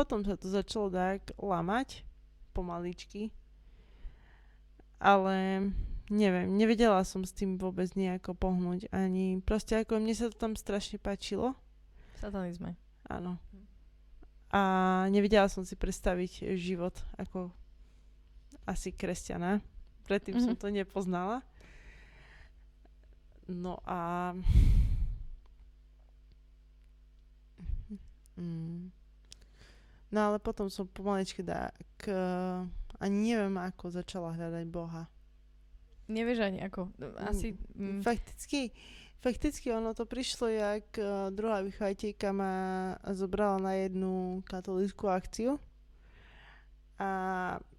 potom sa to začalo tak lamať pomaličky. Ale neviem, nevedela som s tým vôbec nejako pohnúť. Ani proste ako mne sa to tam strašne páčilo. Satanizme. Áno. A nevedela som si predstaviť život ako asi kresťana. Predtým mm-hmm. som Mhm. to nepoznala. No a... Mm. No ale potom som pomaličky tak... Uh, ani neviem, ako začala hľadať Boha. Nevieš ani ako. Asi... Mm, Fakticky, fakticky ono to prišlo, jak uh, druhá vychovateľka ma zobrala na jednu katolíckú akciu. A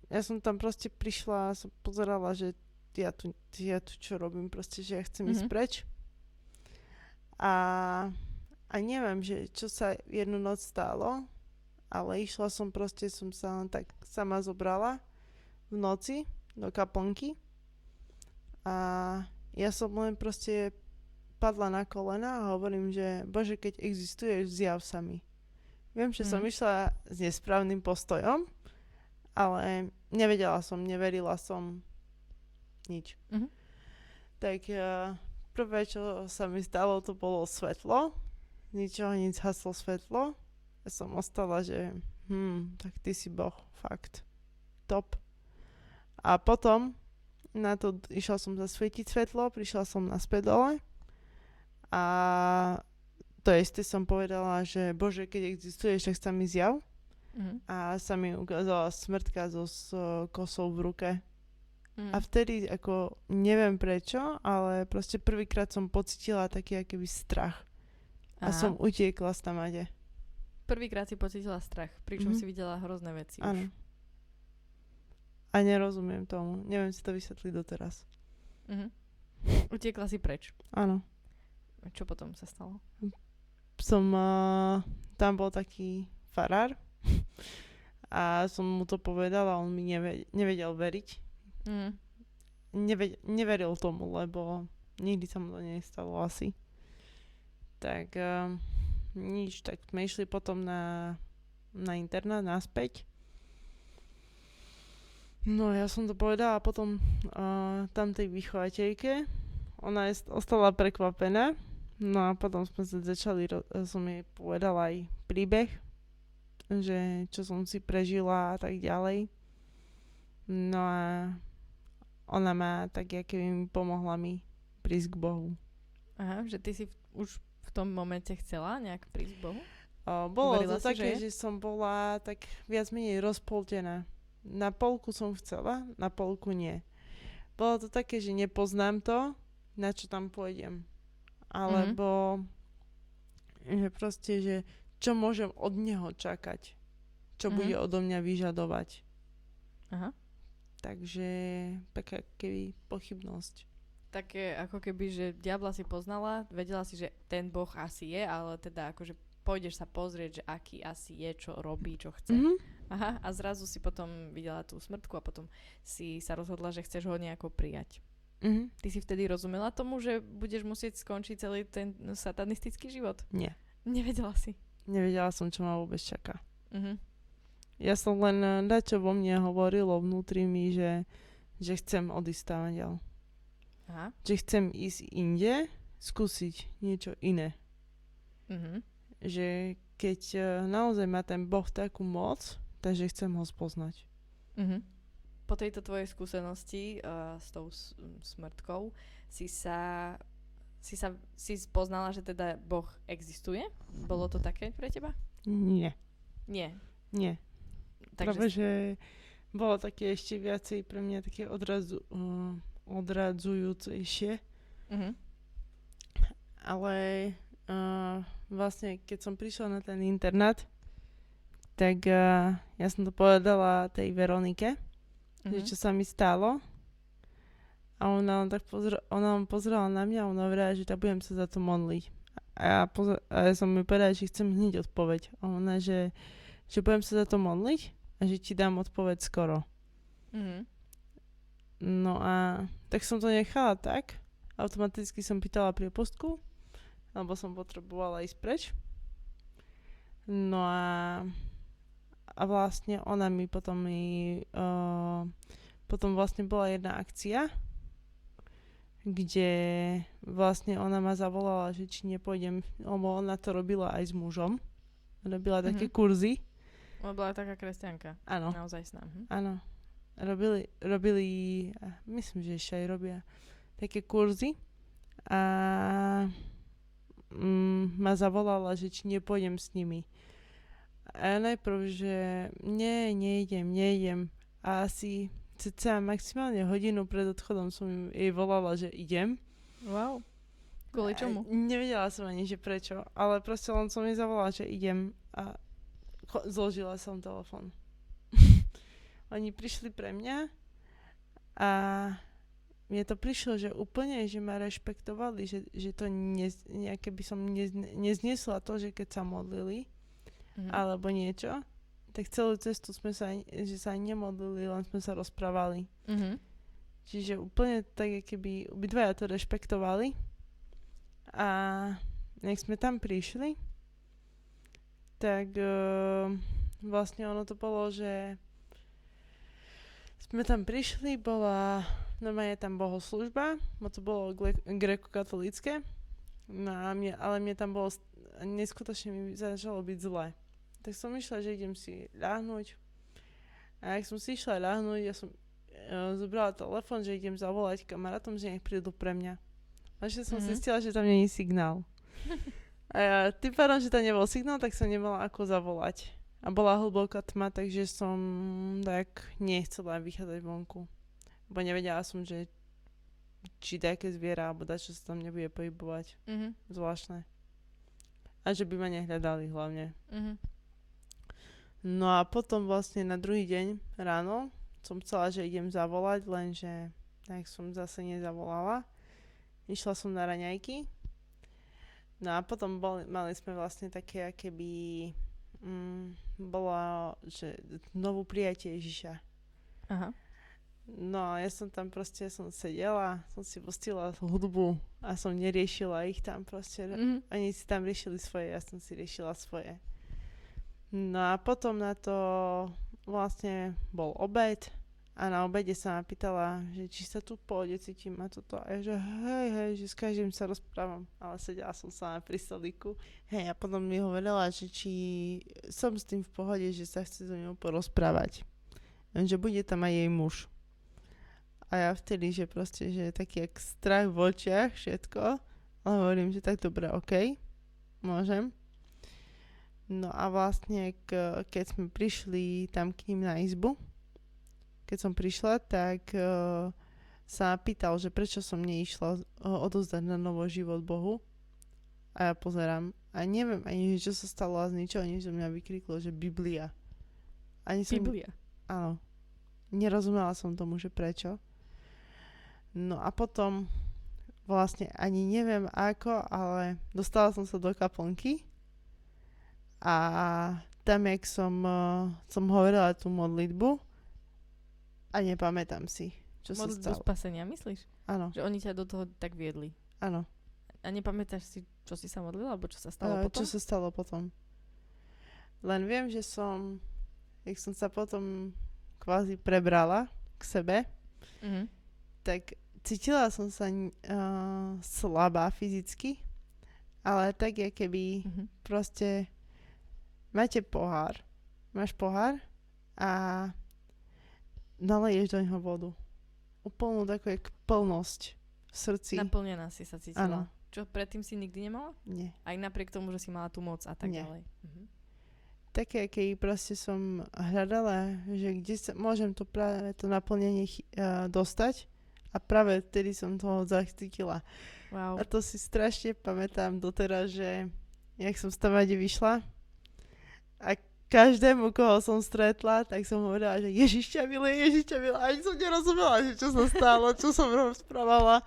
ja som tam proste prišla a som pozerala, že ja tu, ja tu čo robím, proste, že ja chcem mm-hmm. ísť Mhm. preč. A, a neviem, že čo sa jednu noc stalo, ale išla som proste, som sa len tak sama zobrala v noci do kaplnky a ja som len proste padla na kolena a hovorím, že bože, keď existuješ, zjav sa mi. Viem, že mm. som išla s nesprávnym postojom, ale nevedela som, neverila som nič. Mm-hmm. Tak uh, prvé, čo sa mi stalo, to bolo svetlo. Ničoho nic haslo svetlo. Ja som ostala, že hm, tak ty si boh, fakt. Top. A potom na to išla som zasvietiť svetlo, prišla som na dole a to isté som povedala, že bože, keď existuješ, tak sa mi zjav. Mm-hmm. A sa mi ukázala smrtka so, s kosou v ruke. Mm. A vtedy, ako, neviem prečo, ale proste prvýkrát som pocitila taký akýby strach. Aha. A som utiekla z tamade. Prvýkrát si pocitila strach, pričom mm-hmm. si videla hrozné veci Áno. A nerozumiem tomu. Neviem si to vysvetliť doteraz. Mm-hmm. Utiekla si preč. Áno. Čo potom sa stalo? Som, uh, tam bol taký farár a som mu to povedala on mi neve- nevedel veriť. Mm. Neve- neveril tomu, lebo nikdy sa mu to nestalo asi. Tak uh, nič, tak sme išli potom na, na internát naspäť. No ja som to povedala potom uh, tam tej vychovateľke, ona je ostala prekvapená. No a potom sme sa začali, som jej povedala aj príbeh, že čo som si prežila a tak ďalej. No a ona ma tak, aké mi pomohla mi prísť k Bohu. Aha, že ty si už tom momente chcela nejak prísť Bohu? O, bolo Uverila to si, také, že, že som bola tak viac menej rozpoltená. Na polku som chcela, na polku nie. Bolo to také, že nepoznám to, na čo tam pôjdem. Alebo mm-hmm. že proste, že čo môžem od neho čakať, čo mm-hmm. bude odo mňa vyžadovať. Aha. Takže taká keby pochybnosť. Také ako keby, že diabla si poznala, vedela si, že ten boh asi je, ale teda akože pôjdeš sa pozrieť, že aký asi je, čo robí, čo chce. Mm-hmm. Aha, a zrazu si potom videla tú smrtku a potom si sa rozhodla, že chceš ho nejako prijať. Mm-hmm. Ty si vtedy rozumela tomu, že budeš musieť skončiť celý ten satanistický život? Nie. Nevedela si? Nevedela som, čo ma vôbec čaká. Uh-huh. Ja som len na čo vo mne hovorilo vnútri mi, že, že chcem odísť tam ďal. Aha. Že chcem ísť inde, skúsiť niečo iné. Uh-huh. Že keď uh, naozaj má ten Boh takú moc, takže chcem ho spoznať. Uh-huh. Po tejto tvojej skúsenosti uh, s tou s- smrtkou si sa si sa si poznala, že teda Boh existuje? Bolo to také pre teba? Nie. Nie. Nie. Takže... Práve, že bolo také ešte viacej pre mňa také odrazu, uh, odradzujúcejšie. Uh-huh. Ale uh, vlastne, keď som prišla na ten internát, tak uh, ja som to povedala tej Veronike, uh-huh. že čo sa mi stalo a ona len tak pozre, ona len pozerala na mňa a ona hovorila, že tak budem sa za to modliť. A ja, pozor, a ja som mi povedala, že chcem hneď odpoveď. A ona, že, že budem sa za to modliť a že ti dám odpoveď skoro. Mm-hmm. No a tak som to nechala tak. Automaticky som pýtala priepustku, lebo som potrebovala ísť preč. No a, a vlastne ona mi potom mi uh, potom vlastne bola jedna akcia, kde vlastne ona ma zavolala, že či nepôjdem, lebo ona to robila aj s mužom. Robila mm-hmm. také kurzy. Ona bola taká kresťanka. Áno. Naozaj s Hm? Áno. Robili, robili, myslím, že ešte aj robia také kurzy a mm, ma zavolala, že či nepôjdem s nimi. A ja najprv, že nie, nejdem, nejdem. A asi cca maximálne hodinu pred odchodom som jej volala, že idem. Wow. Kvôli čomu? A nevedela som ani, že prečo, ale proste len som jej zavolala, že idem a zložila som telefon. Oni prišli pre mňa a mne to prišlo, že úplne, že ma rešpektovali, že, že to nez, nejaké by som nez, nezniesla to, že keď sa modlili mm-hmm. alebo niečo, tak celú cestu sme sa, že sa nemodlili, len sme sa rozprávali. Mhm. Čiže úplne tak, keby obidvaja to rešpektovali. A nech sme tam prišli, tak uh, vlastne ono to bolo, že sme tam prišli, bola normálne tam bohoslužba, bo to bolo gle- grekokatolické, no a mne, ale mne tam bolo, neskutočne mi začalo byť zle. Tak som išla, že idem si ľahnúť. A ak som si išla ľahnúť, ja som uh, zobrala telefón, že idem zavolať kamarátom, že nech prídu pre mňa. A že som Mhm. zistila, že tam není signál. A ja, tým pádom, že tam nebol signál, tak som nemala ako zavolať. A bola hlboká tma, takže som tak nechcela vychádzať vonku. Bo nevedela som, že či také zviera, alebo čo sa tam nebude pohybovať. Mhm. Zvláštne. A že by ma nehľadali hlavne. Mhm. No a potom vlastne na druhý deň ráno som chcela, že idem zavolať, lenže tak som zase nezavolala. Išla som na raňajky. No a potom boli, mali sme vlastne také, keby mm, bola, že novú prijatie Ježiša. Aha. No a ja som tam proste, som sedela, som si pustila hudbu a som neriešila ich tam proste. Mhm. Oni si tam riešili svoje, ja som si riešila svoje. No a potom na to vlastne bol obed a na obede sa ma pýtala, že či sa tu pohode cítim a toto. A ja že hej, hej, že s každým sa rozprávam. Ale sedela som sama pri stolíku. Hej, a potom mi hovorila, že či som s tým v pohode, že sa chce so mnou porozprávať. Že bude tam aj jej muž. A ja vtedy, že proste, že taký jak strach v očiach, všetko. Ale hovorím, že tak dobre, OK, môžem. No a vlastne, keď sme prišli tam k ním na izbu, keď som prišla, tak uh, sa pýtal, že prečo som neišla uh, odozdať na novo život Bohu. A ja pozerám a neviem ani, čo sa stalo a z ničoho nič mňa vykriklo, že Biblia. Ani som, Biblia. Áno. Nerozumela som tomu, že prečo. No a potom vlastne ani neviem ako, ale dostala som sa do kaplnky a tam, jak som, uh, som hovorila tú modlitbu a nepamätám si, čo sa Modlitbu stalo. spasenia, myslíš? Áno, Že oni ťa do toho tak viedli. áno. A nepamätáš si, čo si sa modlila, alebo čo sa stalo Uh, potom? čo sa stalo potom? Len viem, že som, jak som sa potom kvázi prebrala k sebe, Mhm. tak cítila som sa uh, slabá fyzicky, ale tak je keby Mhm. proste máte pohár, máš pohár a naleješ do neho vodu. Úplnú takú jak plnosť v srdci. Naplnená si sa cítila. Áno. Čo predtým si nikdy nemala? Nie. Aj napriek tomu, že si mala tú moc a tak Nie. ďalej. Mhm. Také, keď proste som hľadala, že kde sa môžem to práve to naplnenie uh, dostať a práve vtedy som toho zachytila. Wow. A to si strašne pamätám doteraz, že jak som z Tavade vyšla každému, koho som stretla, tak som hovorila, že Ježiš ťa miluje, Ježiš ťa miluje. Ani som nerozumela, že čo sa stalo, čo som rozprávala.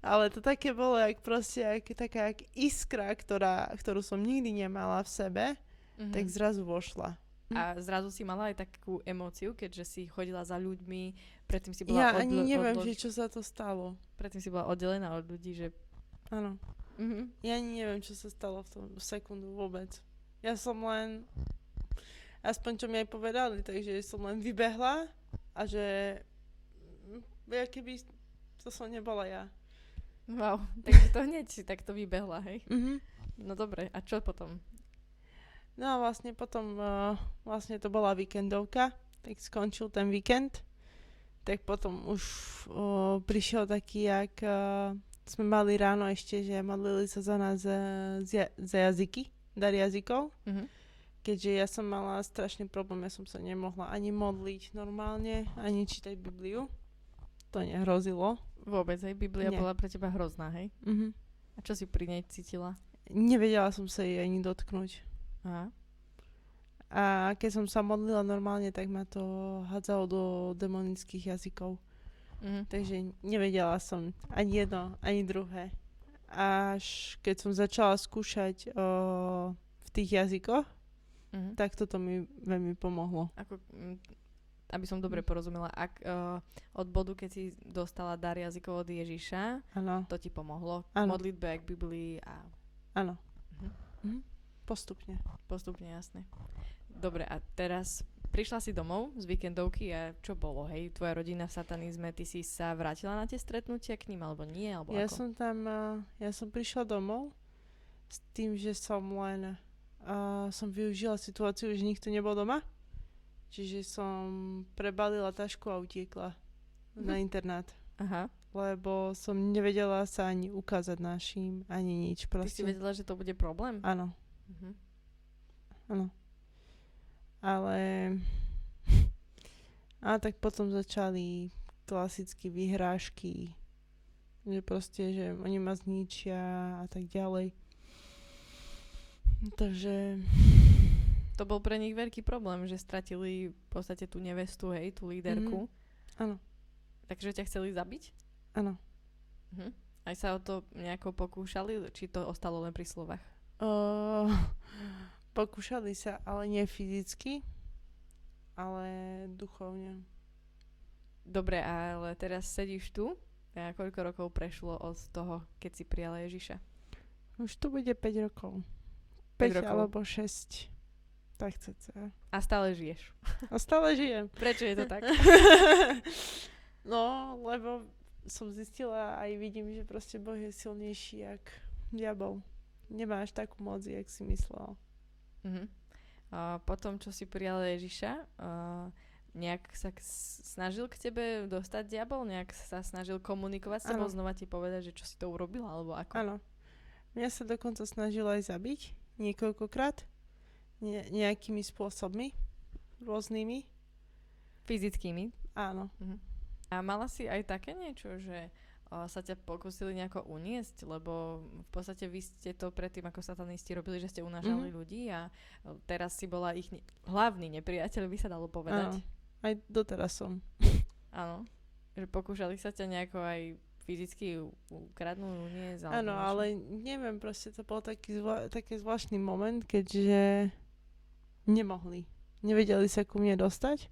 Ale to také bolo, jak proste, jak, taká jak iskra, ktorá, ktorú som nikdy nemala v sebe, Mhm. tak zrazu vošla. A zrazu si mala aj takú emóciu, keďže si chodila za ľuďmi, predtým si Ja bola ani neviem, odlož- že čo sa to stalo. predtým si bola oddelená od ľudí, že... Áno. Mhm. Ja ani neviem, čo sa stalo v tom sekundu vôbec. Ja som len, aspoň čo mi aj povedali, takže som len vybehla a že, mm, ja keby to som nebola ja. Wow, takže to hneď si takto vybehla, hej? Mhm. No dobre, a čo potom? No a vlastne potom, uh, vlastne to bola víkendovka, tak skončil ten víkend, tak potom už uh, prišiel taký, jak uh, sme mali ráno ešte, že modlili sa za nás uh, za, za jazyky, dar jazykov. Mhm. Keďže ja som mala strašný problém, ja som sa nemohla ani modliť normálne, ani čítať Bibliu. To nehrozilo. Vôbec, hej? Biblia Nie. bola pre teba hrozná, hej? Mhm. A čo si pri nej cítila? Nevedela som sa jej ani dotknúť. Aha. A keď som sa modlila normálne, tak ma to hádzalo do demonických jazykov. Mhm. Takže nevedela som ani jedno, ani druhé. Až keď som začala skúšať o, v tých jazykoch, Mhm. Tak toto mi veľmi pomohlo. Ako, mm, aby som dobre porozumela, ak uh, od bodu, keď si dostala dar jazykov od Ježiša, Áno, to ti pomohlo. Áno. Modlitbe k Biblii a áno. Mhm. Mhm. Postupne. postupne jasné. Dobre, a teraz prišla si domov z víkendovky a čo bolo, hej? Tvoja rodina v satanizme, ty si sa vrátila na tie stretnutia k ním, alebo nie, alebo Ja ako? som tam, uh, ja som prišla domov s tým, že som len, uh, som využila situáciu, že nikto nebol doma. Čiže som prebalila tašku a utiekla na Mhm. internát. Aha, Lebo som nevedela sa ani ukázať našim, ani nič. ty si Proste. vedela, že to bude problém? Áno, Mhm. áno. Ale... A tak potom začali klasicky vyhrážky, že proste, že oni ma zničia a tak ďalej. Takže To bol pre nich veľký problém, že stratili v podstate tú nevestu, hej, tú líderku. áno, Takže ťa chceli zabiť? áno. Mhm. Aj sa o to nejako pokúšali, či to ostalo len pri slovách? Uh, pokúšali sa, ale nie fyzicky, ale duchovne. Dobre, ale teraz sedíš tu a koľko rokov prešlo od toho, keď si prijala Ježiša? Už to bude 5 rokov. 5 5 rokov. alebo 6. Tak cca. A stále žiješ. A stále žijem. Prečo je to tak? no, lebo som zistila a aj vidím, že proste Boh je silnejší jak diabol. Nemá až takú moc, jak si myslel. Mhm. A potom, čo si prijala Ježiša, uh, nejak sa k- snažil k tebe dostať diabol? Nejak sa snažil komunikovať s tebou, znova ti povedať, že čo si to urobila, alebo ako? Áno. Mňa sa dokonca snažil aj zabiť niekoľkokrát. Ne- nejakými spôsobmi. Rôznymi. Fyzickými. Áno. A mala si aj také niečo, že uh, sa ťa pokúsili nejako uniesť, lebo v podstate vy ste to predtým, ako satanisti robili, že ste unášali Mhm. ľudí a teraz si bola ich ne- hlavný nepriateľ, by sa dalo povedať. Áno. Aj doteraz som. Áno. Že pokúšali sa ťa nejako aj fyzicky u- ukradnúť, uniesť. alebo Áno, ale neviem, proste to bol taký zvla- taký zvláštny moment, keďže nemohli. Nevedeli sa ku mne dostať.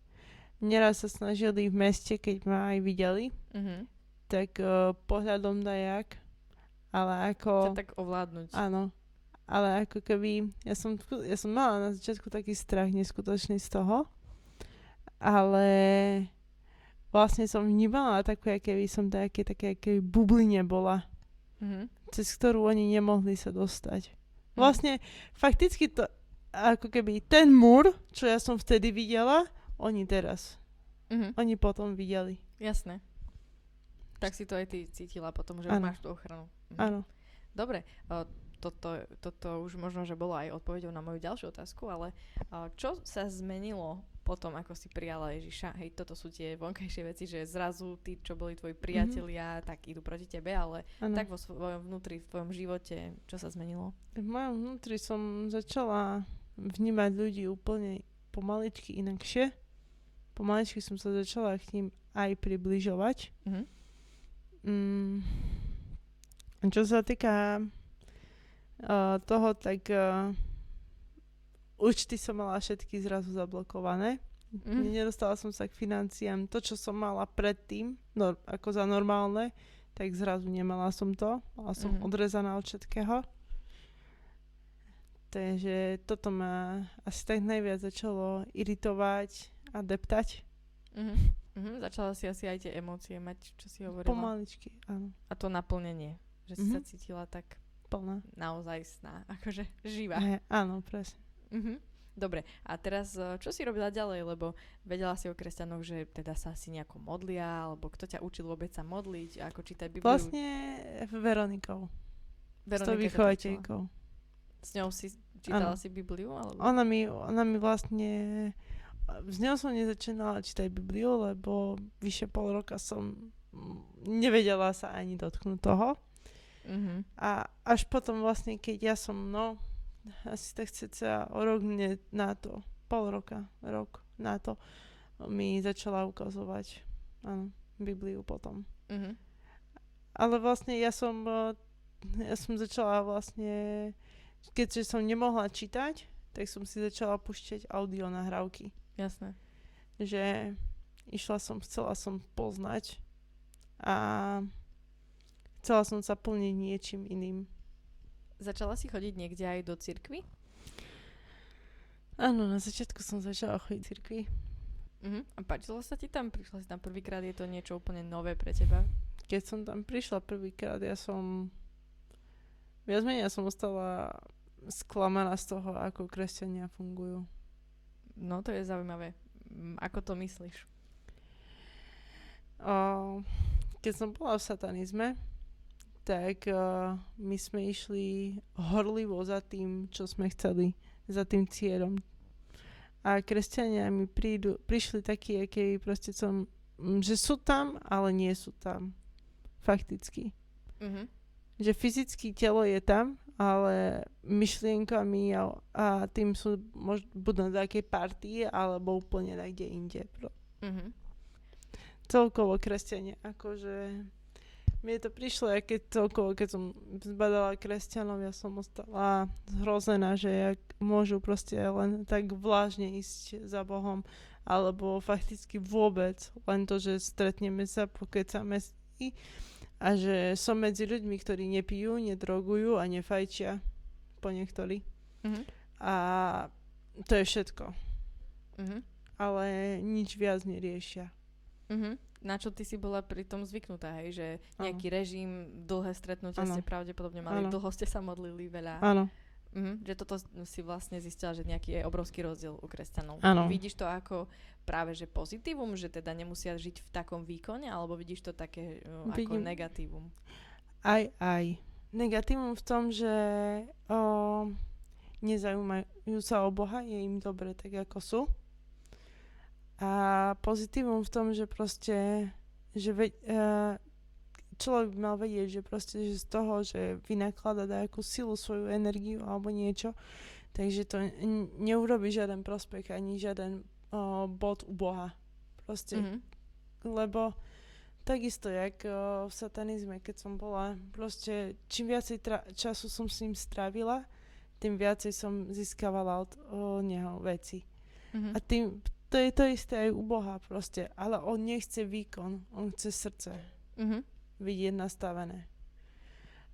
Neraz sa snažili v meste, keď ma aj videli, Mhm. tak uh, pohľadom dajak, ale ako... Ťa tak ovládnuť. Áno. Ale ako keby, ja som, ja som mala na začiatku taký strach neskutočný z toho, ale vlastne som vnímala takú, keby som také, také, aké bubline bola, Mhm. cez ktorú oni nemohli sa dostať. Mhm. Vlastne fakticky to, ako keby ten múr, čo ja som vtedy videla, oni teraz. Mhm. Oni potom videli. Jasné. Tak si to aj ty cítila potom, že Áno. máš tú ochranu. Mhm. Áno. Dobre, o, toto, toto už možno, že bolo aj odpovedou na moju ďalšiu otázku, ale o, čo sa zmenilo potom, ako si prijala Ježiša? Hej, toto sú tie vonkajšie veci, že zrazu tí, čo boli tvoji priatelia, tak idú proti tebe, ale Áno. tak vo svojom vnútri, v tvojom živote, čo sa zmenilo? V mojom vnútri som začala vnímať ľudí úplne pomaličky inakšie. Pomaličky som sa začala k ním aj približovať. Mhm. Mm. Čo sa týka uh, toho, tak uh, účty som mala všetky zrazu zablokované. Mhm. Nedostala som sa k financiám. To, čo som mala predtým, no, ako za normálne, tak zrazu nemala som to. Mala som Mhm. odrezaná od všetkého. Takže toto ma asi tak najviac začalo iritovať a deptať. Mhm. Mhm. Začala si asi aj tie emócie mať, čo si hovorila. Pomaličky, áno. A to naplnenie, že si sa Mhm. cítila tak Plná. naozaj sná, akože živá. Eh, áno, presne. Mhm. Dobre, a teraz e, čo si robila ďalej, lebo vedela si o kresťanoch, že teda sa asi nejako modlia, alebo kto ťa učil vôbec sa modliť, ako čítať Bibliu. Vlastne Veronikou. S tou vychovateľkou. S ňou si čítala Áno. si Bibliu? Alebo... Ona mi, ona mi vlastne... S ňou som nezačínala čítať Bibliu, lebo vyše pol roka som nevedela sa ani dotknúť toho. Mhm. A až potom vlastne, keď ja som, no, asi tak cca o rok mne na to, pol roka, rok na to, mi začala ukazovať, áno, Bibliu potom. Mhm. Ale vlastne ja som, eh, ja som začala vlastne, keďže som nemohla čítať, tak som si začala pušťať audio nahrávky. Jasné. Že išla som, chcela som poznať a chcela som sa plniť niečím iným. Začala si chodiť niekde aj do cirkvy? Áno, na začiatku som začala chodiť do cirkvi. Uh-huh. A páčilo sa ti tam? Prišla si tam prvýkrát, je to niečo úplne nové pre teba? Keď som tam prišla prvýkrát, ja som... Viac menej ja som ostala sklamaná z toho, ako kresťania fungujú. No, to je zaujímavé. Ako to myslíš? A keď som bola v satanizme, tak uh, my sme išli horlivo za tým, čo sme chceli, za tým cieľom. A kresťania mi prídu, prišli takí, akí proste som, mm, že sú tam, ale nie sú tam. Fakticky. Uh-huh. Že fyzicky telo je tam, ale myšlienkami a, a tým sú mož, buď na takej partii, alebo úplne niekde inde. Pro, Uh-huh. celkovo kresťania. Akože mne to prišlo, aj keď celkovo, keď som zbadala kresťanov, ja som ostala zhrozená, že jak môžu proste len tak vlážne ísť za Bohom, alebo fakticky vôbec, len to, že stretneme sa, pokecame si a že som medzi ľuďmi, ktorí nepijú, nedrogujú a nefajčia po niektorí. Uh-huh. A to je všetko. Uh-huh. Ale nič viac neriešia. Uh-huh. Na čo ty si bola pri tom zvyknutá, hej? Že nejaký režim, dlhé stretnutia Áno. ste pravdepodobne mali, Áno. dlho ste sa modlili veľa. Áno. Uh-huh. Že toto si vlastne zistila, že nejaký je obrovský rozdiel u kresťanov. Áno. Vidíš to ako práve že pozitívum, že teda nemusia žiť v takom výkone, alebo vidíš to také ako Vidím. negatívum? Aj, aj. Negatívum v tom, že o, nezaujímajú sa o Boha, je im dobre tak, ako sú. A pozitívum v tom, že proste, že ve, uh, človek by mal vedieť, že proste že z toho, že vynaklada nejakú silu, svoju energiu alebo niečo, takže to n- neurobi žiaden prospech ani žiaden uh, bod u Boha. Proste Uh-huh. lebo takisto, jak uh, v satanizme, keď som bola, proste čím viacej tra- času som s ním strávila, tým viacej som získavala od uh, neho veci. Uh-huh. A tým, to je to isté aj u Boha proste, ale on nechce výkon, on chce srdce Uh-huh. vidieť nastavené.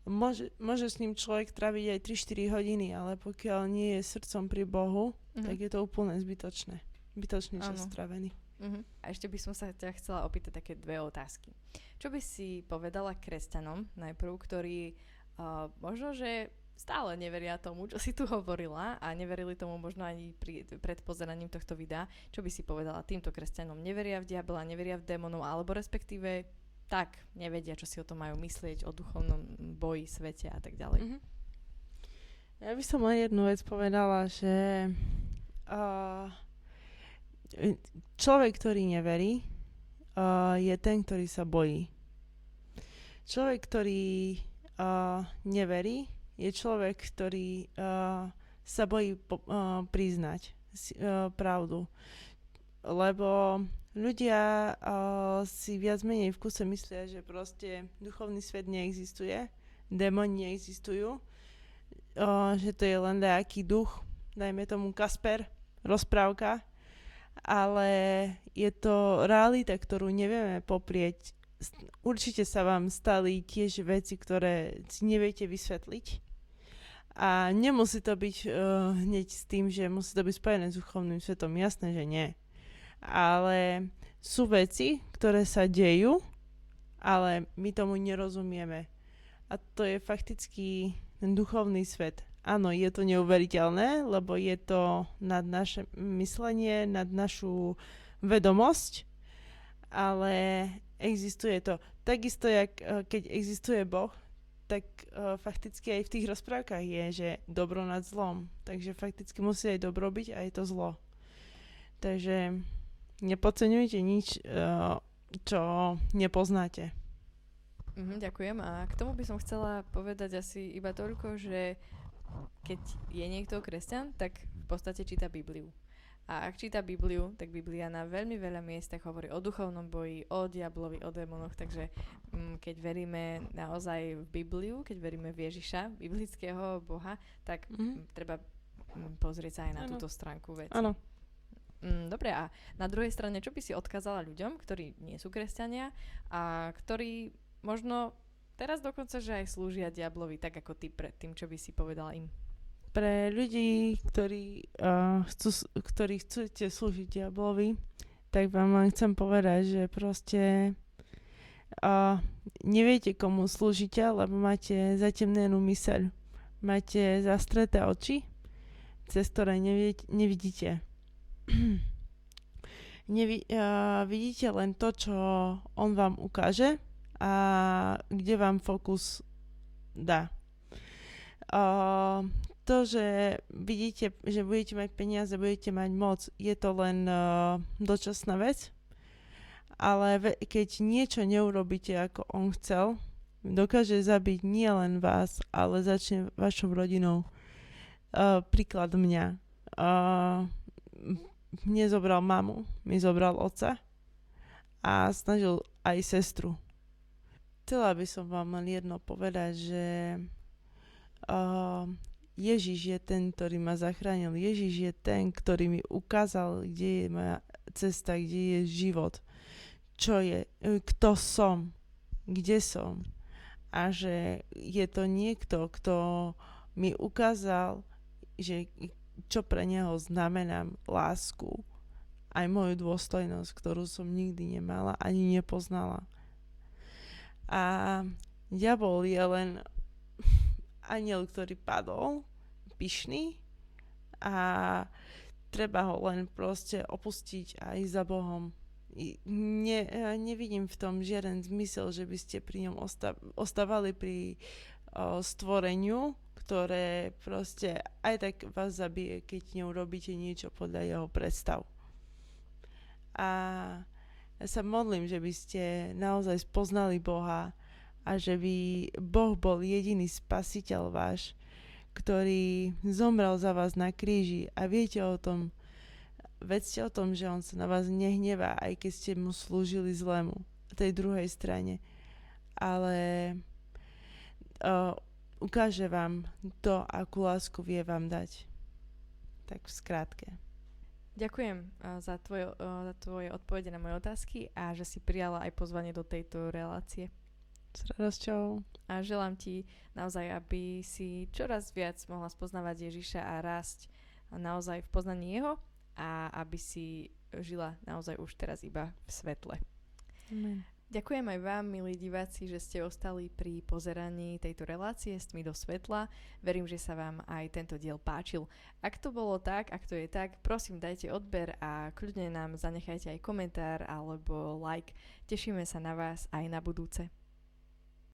Môže, môže s ním človek traviť aj 3-4 hodiny, ale pokiaľ nie je srdcom pri Bohu, Uh-huh. tak je to úplne zbytočné. Zbytočný čas stravený. Uh-huh. A ešte by som sa ťa chcela opýtať také dve otázky. Čo by si povedala kresťanom najprv, ktorí uh, možno, že stále neveria tomu, čo si tu hovorila a neverili tomu možno ani pri, pred pozeraním tohto videa. Čo by si povedala týmto kresťanom? Neveria v diabla, neveria v démonov, alebo respektíve tak nevedia, čo si o tom majú myslieť, o duchovnom boji, svete a tak ďalej. Mhm. Ja by som len jednu vec povedala, že uh, človek, ktorý neverí, uh, je ten, ktorý sa bojí. Človek, ktorý uh, neverí, je človek, ktorý uh, sa bojí po, uh, priznať si, uh, pravdu. Lebo ľudia uh, si viac menej v kuse myslia, že proste duchovný svet neexistuje, démoni neexistujú, uh, že to je len nejaký duch, dajme tomu Kasper, rozprávka, ale je to realita, ktorú nevieme poprieť. Určite sa vám stali tiež veci, ktoré si neviete vysvetliť. A nemusí to byť uh, hneď s tým, že musí to byť spojené s duchovným svetom. Jasné, že nie. Ale sú veci, ktoré sa dejú, ale my tomu nerozumieme. A to je fakticky ten duchovný svet. Áno, je to neuveriteľné, lebo je to nad naše myslenie, nad našu vedomosť, ale existuje to. Takisto, jak eh, keď existuje Boh, tak uh, fakticky aj v tých rozprávkach je, že dobro nad zlom. Takže fakticky musí aj dobro byť a je to zlo. Takže nepodceňujte nič, uh, čo nepoznáte. Mhm, ďakujem. A k tomu by som chcela povedať asi iba toľko, že keď je niekto kresťan, tak v podstate číta Bibliu. A ak číta Bibliu, tak Biblia na veľmi veľa miestach hovorí o duchovnom boji, o diablovi, o démonoch, takže mm, keď veríme naozaj v Bibliu, keď veríme v Ježiša, biblického Boha, tak Mhm. mm, treba mm, pozrieť sa aj na Áno. túto stránku veci. Áno. Mm, dobre, a na druhej strane, čo by si odkázala ľuďom, ktorí nie sú kresťania a ktorí možno teraz dokonca, že aj slúžia diablovi, tak ako ty pred tým, čo by si povedala im? Pre ľudí, ktorí, uh, chcú, ktorí chcete slúžiť diablovi, tak vám len chcem povedať, že proste uh, neviete, komu slúžite, lebo máte zatemnenú myseľ. Máte zastreté oči, cez ktoré neviete, nevidíte. Nevi, uh, vidíte len to, čo on vám ukáže a kde vám fokus dá. Uh, to, že vidíte, že budete mať peniaze, budete mať moc, je to len uh, dočasná vec, ale ve- keď niečo neurobíte, ako on chcel, dokáže zabiť nielen vás, ale začne vašou rodinou. Uh, príklad mňa. Uh, mne zobral mamu, mi zobral otca a snažil aj sestru. Chcela by som vám len jedno povedať, že uh, Ježiš je ten, ktorý ma zachránil. Ježiš je ten, ktorý mi ukázal, kde je moja cesta, kde je život. Čo je, e, kto som, kde som. A že je to niekto, kto mi ukázal, že čo pre neho znamenám lásku. Aj moju dôstojnosť, ktorú som nikdy nemala ani nepoznala. A diabol je len aniel, ktorý padol, pyšný a treba ho len proste opustiť a ísť za Bohom. Ne, nevidím v tom žiaden zmysel, že by ste pri ňom ostávali pri o, stvoreniu, ktoré proste aj tak vás zabije, keď neurobíte niečo podľa jeho predstav. A ja sa modlím, že by ste naozaj spoznali Boha a že by Boh bol jediný spasiteľ váš, ktorý zomrel za vás na kríži a viete o tom, vedzte o tom, že on sa na vás nehnevá, aj keď ste mu slúžili zlému, tej druhej strane. Ale uh, ukáže vám to, akú lásku vie vám dať. Tak v skrátke. Ďakujem uh, za, tvoje, uh, za tvoje odpovede na moje otázky a že si prijala aj pozvanie do tejto relácie. S radosťou. A želám ti naozaj, aby si čoraz viac mohla spoznávať Ježiša a rásť naozaj v poznaní Jeho a aby si žila naozaj už teraz iba v svetle. Amen. Ďakujem aj vám, milí diváci, že ste ostali pri pozeraní tejto relácie s tmy do svetla. Verím, že sa vám aj tento diel páčil. Ak to bolo tak, ak to je tak, prosím dajte odber a kľudne nám zanechajte aj komentár alebo like. Tešíme sa na vás aj na budúce.